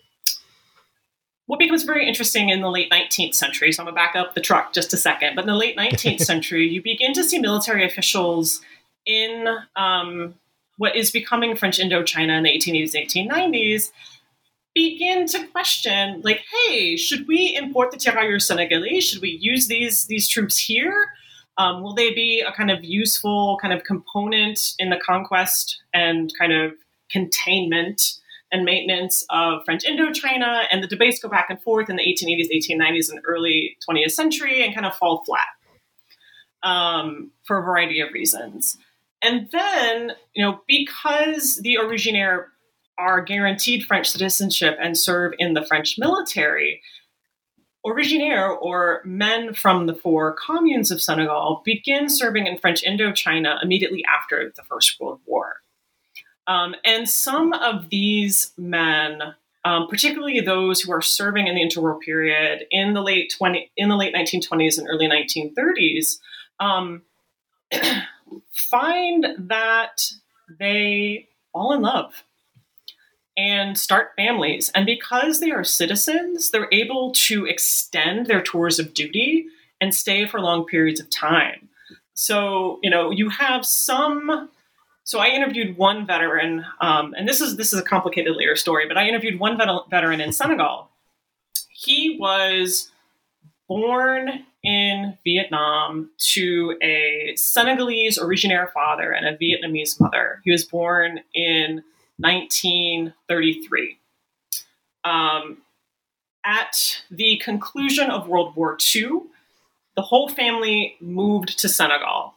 what becomes very interesting in the late 19th century, so I'm going to back up the truck just a second, but in the late 19th [LAUGHS] century, you begin to see military officials in um, what is becoming French Indochina in the 1880s and 1890s begin to question, like, hey, should we import the tirailleurs Senegalese? Should we use these these troops here? Um, will they be a kind of useful kind of component in the conquest and kind of containment and maintenance of French Indochina? And the debates go back and forth in the 1880s, 1890s, and early 20th century and kind of fall flat um, for a variety of reasons. And then, you know, because the originaire are guaranteed French citizenship and serve in the French military, originaire or men from the four communes of Senegal begin serving in French Indochina immediately after the First World War. Um, and some of these men, um, particularly those who are serving in the interwar period in the late 20 in the late 1920s and early 1930s, um, [CLEARS THROAT] find that they fall in love and start families. And because they are citizens, they're able to extend their tours of duty and stay for long periods of time. So, you know, you have some. So I interviewed one veteran, um, and this is this is a complicated later story, but I interviewed one vet- veteran in Senegal. He was born in Vietnam to a Senegalese originaire father and a Vietnamese mother. He was born in 1933. Um, at the conclusion of World War II, the whole family moved to Senegal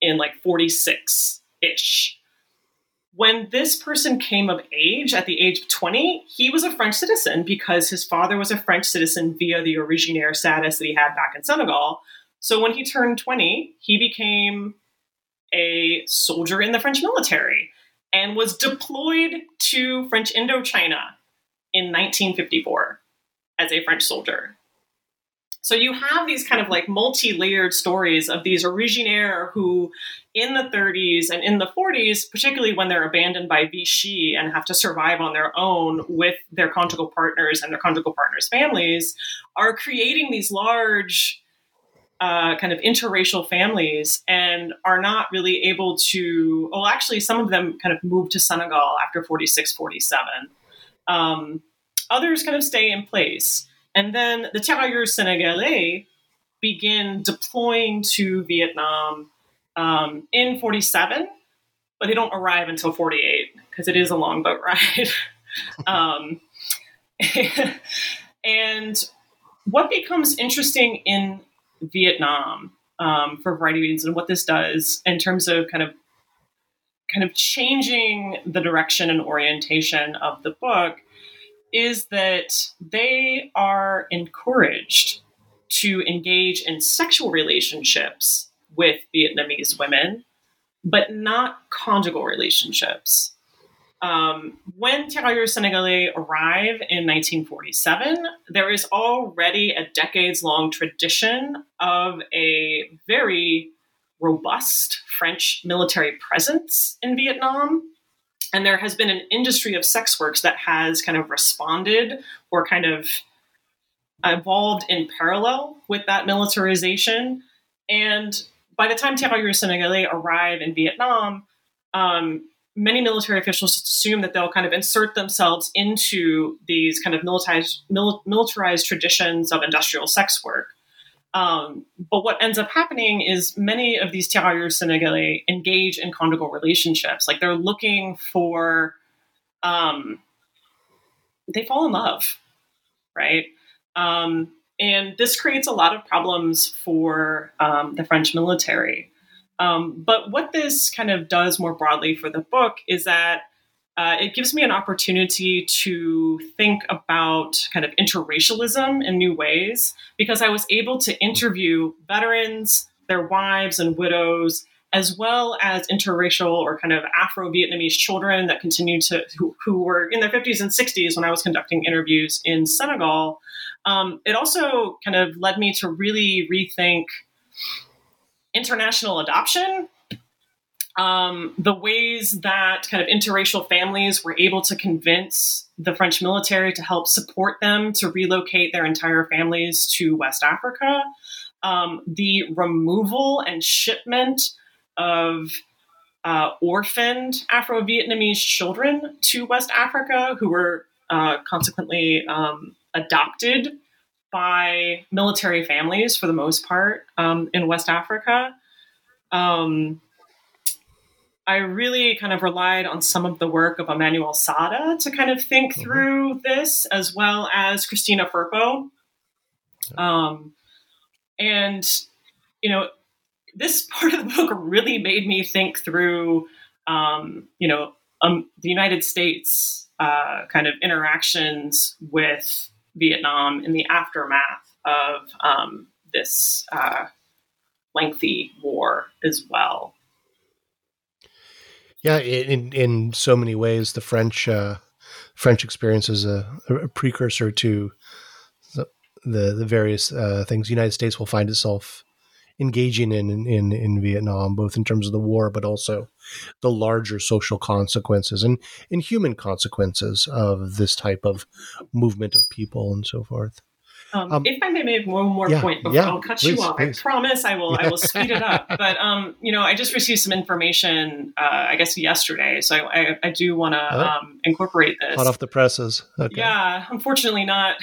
in like 46 ish when this person came of age at the age of 20, he was a French citizen because his father was a French citizen via the originaire status that he had back in Senegal. So when he turned 20, he became a soldier in the French military and was deployed to French Indochina in 1954 as a French soldier. So you have these kind of like multi-layered stories of these originaire who in the 30s and in the 40s, particularly when they're abandoned by Vichy and have to survive on their own with their conjugal partners and their conjugal partners' families, are creating these large uh, kind of interracial families and are not really able to. Well, actually, some of them kind of move to Senegal after 46, 47. Um, others kind of stay in place. And then the tirailleurs sénégalais begin deploying to Vietnam um, in 47, but they don't arrive until 48 because it is a long boat [LAUGHS] ride. um, [LAUGHS] and what becomes interesting in Vietnam um, for a variety of reasons and what this does in terms of kind of kind of changing the direction and orientation of the book is that they are encouraged to engage in sexual relationships with Vietnamese women, but not conjugal relationships. Um, when Tirailleurs Sénégalais arrive in 1947, there is already a decades long tradition of a very robust French military presence in Vietnam and there has been an industry of sex works that has kind of responded or kind of evolved in parallel with that militarization. And by the time Tirailleurs Sénégalais arrive in Vietnam, um, many military officials just assume that they'll kind of insert themselves into these kind of militarized, mil- militarized traditions of industrial sex work. Um, but what ends up happening is many of these tirailleurs Sénégalais engage in conjugal relationships. Like they're looking for, um, they fall in love, right? Um, and this creates a lot of problems for um, the French military. Um, but what this kind of does more broadly for the book is that uh, it gives me an opportunity to think about kind of interracialism in new ways because I was able to interview veterans, their wives, and widows, as well as interracial or kind of Afro Vietnamese children that continue to, who, who, were in their 50s and 60s when I was conducting interviews in Senegal. Um, it also kind of led me to really rethink international adoption um, the ways that kind of interracial families were able to convince the French military to help support them to relocate their entire families to West Africa, um, the removal and shipment of uh, orphaned Afro Vietnamese children to West Africa who were uh, consequently um, adopted by military families for the most part um, in West Africa. Um, I really kind of relied on some of the work of Emmanuelle Saada to kind of think mm-hmm. through this, as well as Christina Firpo. Um, and, you know, this [LAUGHS] part of the book really made me think through, um, you know, um, the United States uh, kind of interactions with Vietnam in the aftermath of um, this uh, lengthy war as well. Yeah, in in so many ways, the French uh, French experience is a, a precursor to the the, the various uh, things the United States will find itself engaging in, in in Vietnam, both in terms of the war, but also the larger social consequences and, and human consequences of this type of movement of people and so forth. Um, um, if I may make one more yeah, point before yeah, I'll cut please, you off, please. I promise I will. I will speed it up. [LAUGHS] But um, you know, I just received some information, uh, I guess yesterday, so I, I, I do want to um, incorporate this. Hot off the presses. Okay. Yeah, unfortunately, not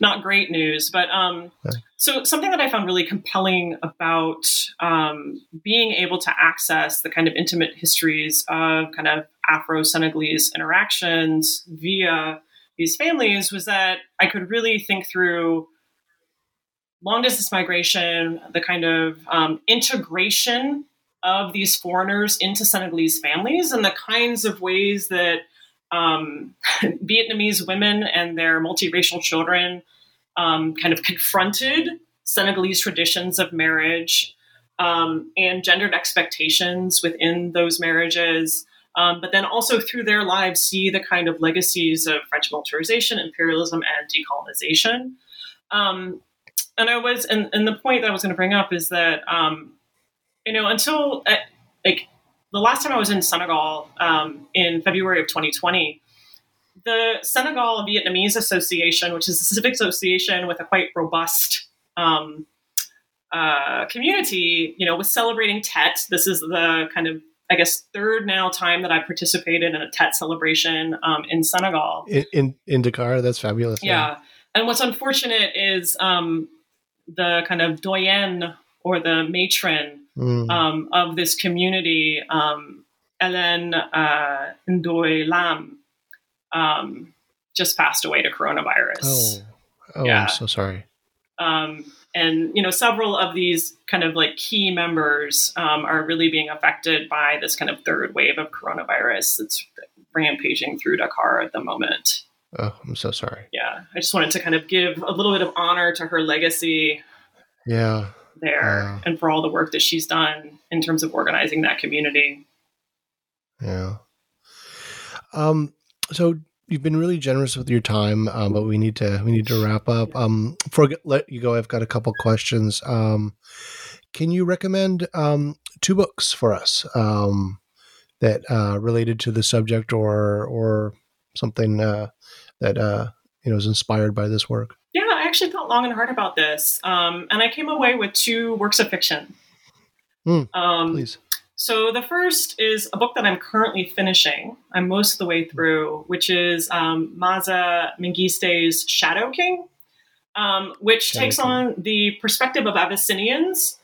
not great news. But um, okay. so something that I found really compelling about um, being able to access the kind of intimate histories of kind of Afro Senegalese interactions via these families was that I could really think through long distance migration, the kind of um, integration of these foreigners into Senegalese families, and the kinds of ways that um, [LAUGHS] Vietnamese women and their multiracial children um, kind of confronted Senegalese traditions of marriage um, and gendered expectations within those marriages um, but then also through their lives see the kind of legacies of French militarization, imperialism, and decolonization. Um, and I was, and, and the point that I was going to bring up is that, um, you know, until uh, like the last time I was in Senegal um, in February of 2020, the Senegal Vietnamese Association, which is a civic association with a quite robust um, uh, community, you know, was celebrating Tet. This is the kind of I guess third now time that I've participated in a Tet celebration um, in Senegal. In, in, in Dakar, that's fabulous. Yeah. yeah. And what's unfortunate is um, the kind of doyen or the matron mm. um, of this community, um, Ellen uh, Ndoye Lam, um, just passed away to coronavirus. Oh, oh yeah. I'm so sorry. Um, and you know, several of these kind of like key members um, are really being affected by this kind of third wave of coronavirus that's rampaging through Dakar at the moment. Oh, I'm so sorry. Yeah, I just wanted to kind of give a little bit of honor to her legacy. Yeah. There and for all the work that she's done in terms of organizing that community. Yeah. Um. So you've been really generous with your time, um, but we need to we need to wrap up. Um, before I let you go, I've got a couple questions. Um, can you recommend um, two books for us um, that uh, related to the subject or or something uh, that uh, you know is inspired by this work? Yeah, I actually thought long and hard about this, um, and I came away with two works of fiction. Mm, please. So the first is a book that I'm currently finishing. I'm most of the way through, which is um, Maaza Mengiste's Shadow King, um, which Shadow takes King. on the perspective of Abyssinians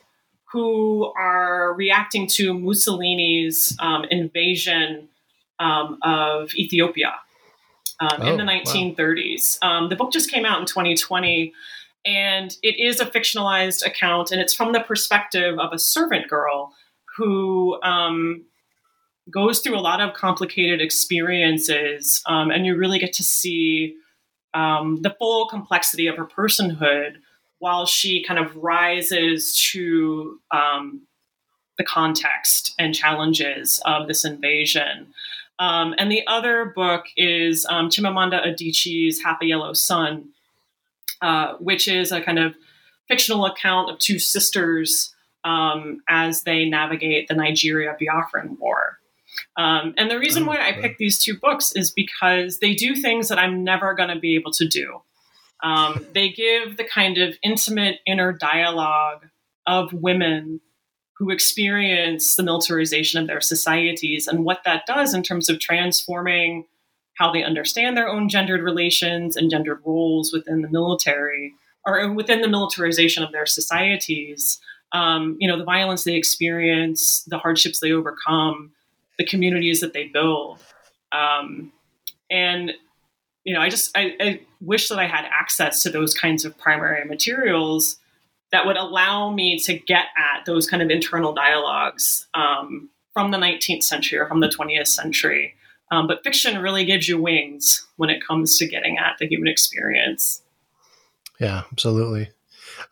who are reacting to Mussolini's um, invasion um, of Ethiopia um, oh, in the 1930s. Wow. Um, the book just came out in 2020 and it is a fictionalized account and it's from the perspective of a servant girl who um, goes through a lot of complicated experiences, um, and you really get to see um, the full complexity of her personhood while she kind of rises to um, the context and challenges of this invasion. Um, and the other book is um, Chimamanda Adichie's Half a Yellow Sun, uh, which is a kind of fictional account of two sisters um, as they navigate the Nigeria Biafran War. Um, and the reason why I picked these two books is because they do things that I'm never going to be able to do. Um, they give the kind of intimate inner dialogue of women who experience the militarization of their societies and what that does in terms of transforming how they understand their own gendered relations and gendered roles within the military or within the militarization of their societies um, you know, the violence they experience, the hardships they overcome, the communities that they build. Um, and, you know, I just, I, I wish that I had access to those kinds of primary materials that would allow me to get at those kind of internal dialogues um, from the 19th century or from the 20th century. Um, but fiction really gives you wings when it comes to getting at the human experience. Yeah, absolutely.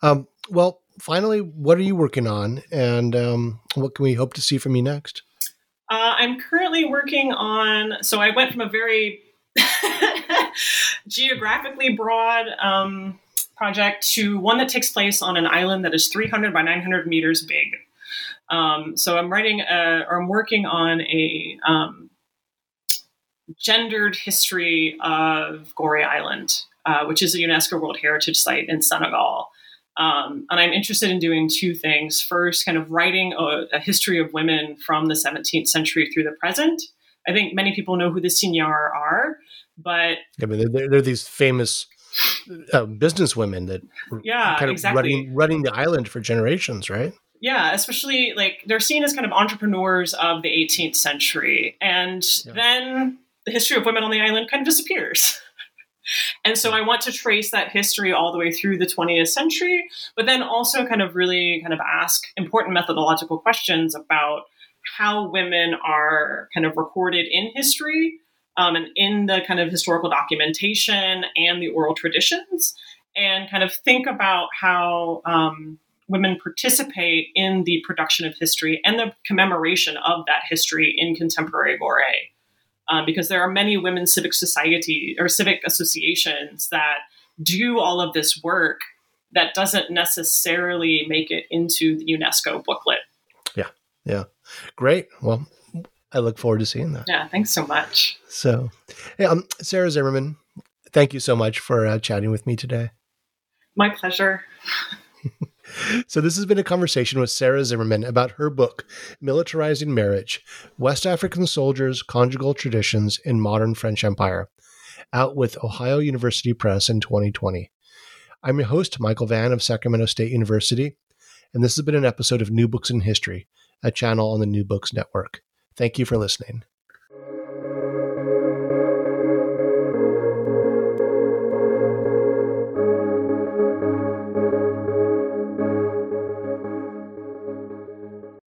Um, well, finally, what are you working on, and um, what can we hope to see from you next? Uh, I'm currently working on. So I went from a very [LAUGHS] geographically broad um, project to one that takes place on an island that is 300 by 900 meters big. Um, so I'm writing, a, or I'm working on a um, gendered history of Gorée Island, uh, which is a UNESCO World Heritage Site in Senegal. Um, and I'm interested in doing two things. First, kind of writing a, a, history of women from the 17th century through the present. I think many people know who the Signares are, but yeah, but they're, they're these famous uh, business women that yeah, kind of exactly. running running the island for generations, right? Yeah, especially like they're seen as kind of entrepreneurs of the 18th century, and yeah. then the history of women on the island kind of disappears. [LAUGHS] And so I want to trace that history all the way through the 20th century, but then also kind of really kind of ask important methodological questions about how women are kind of recorded in history um, and in the kind of historical documentation and the oral traditions, and kind of think about how um, women participate in the production of history and the commemoration of that history in contemporary Gorée um, because there are many women's civic society or civic associations that do all of this work that doesn't necessarily make it into the UNESCO booklet. Yeah, yeah, great. Well, I look forward to seeing that. Yeah, thanks so much. So, yeah, um, Sarah Zimmerman, thank you so much for uh, chatting with me today. My pleasure. [LAUGHS] so, this has been a conversation with Sarah Zimmerman about her book, Militarizing Marriage West African Soldiers, Conjugal Traditions in Modern French Empire, out with Ohio University Press in 2020. I'm your host, Michael Vann of Sacramento State University, and this has been an episode of New Books in History, a channel on the New Books Network. Thank you for listening.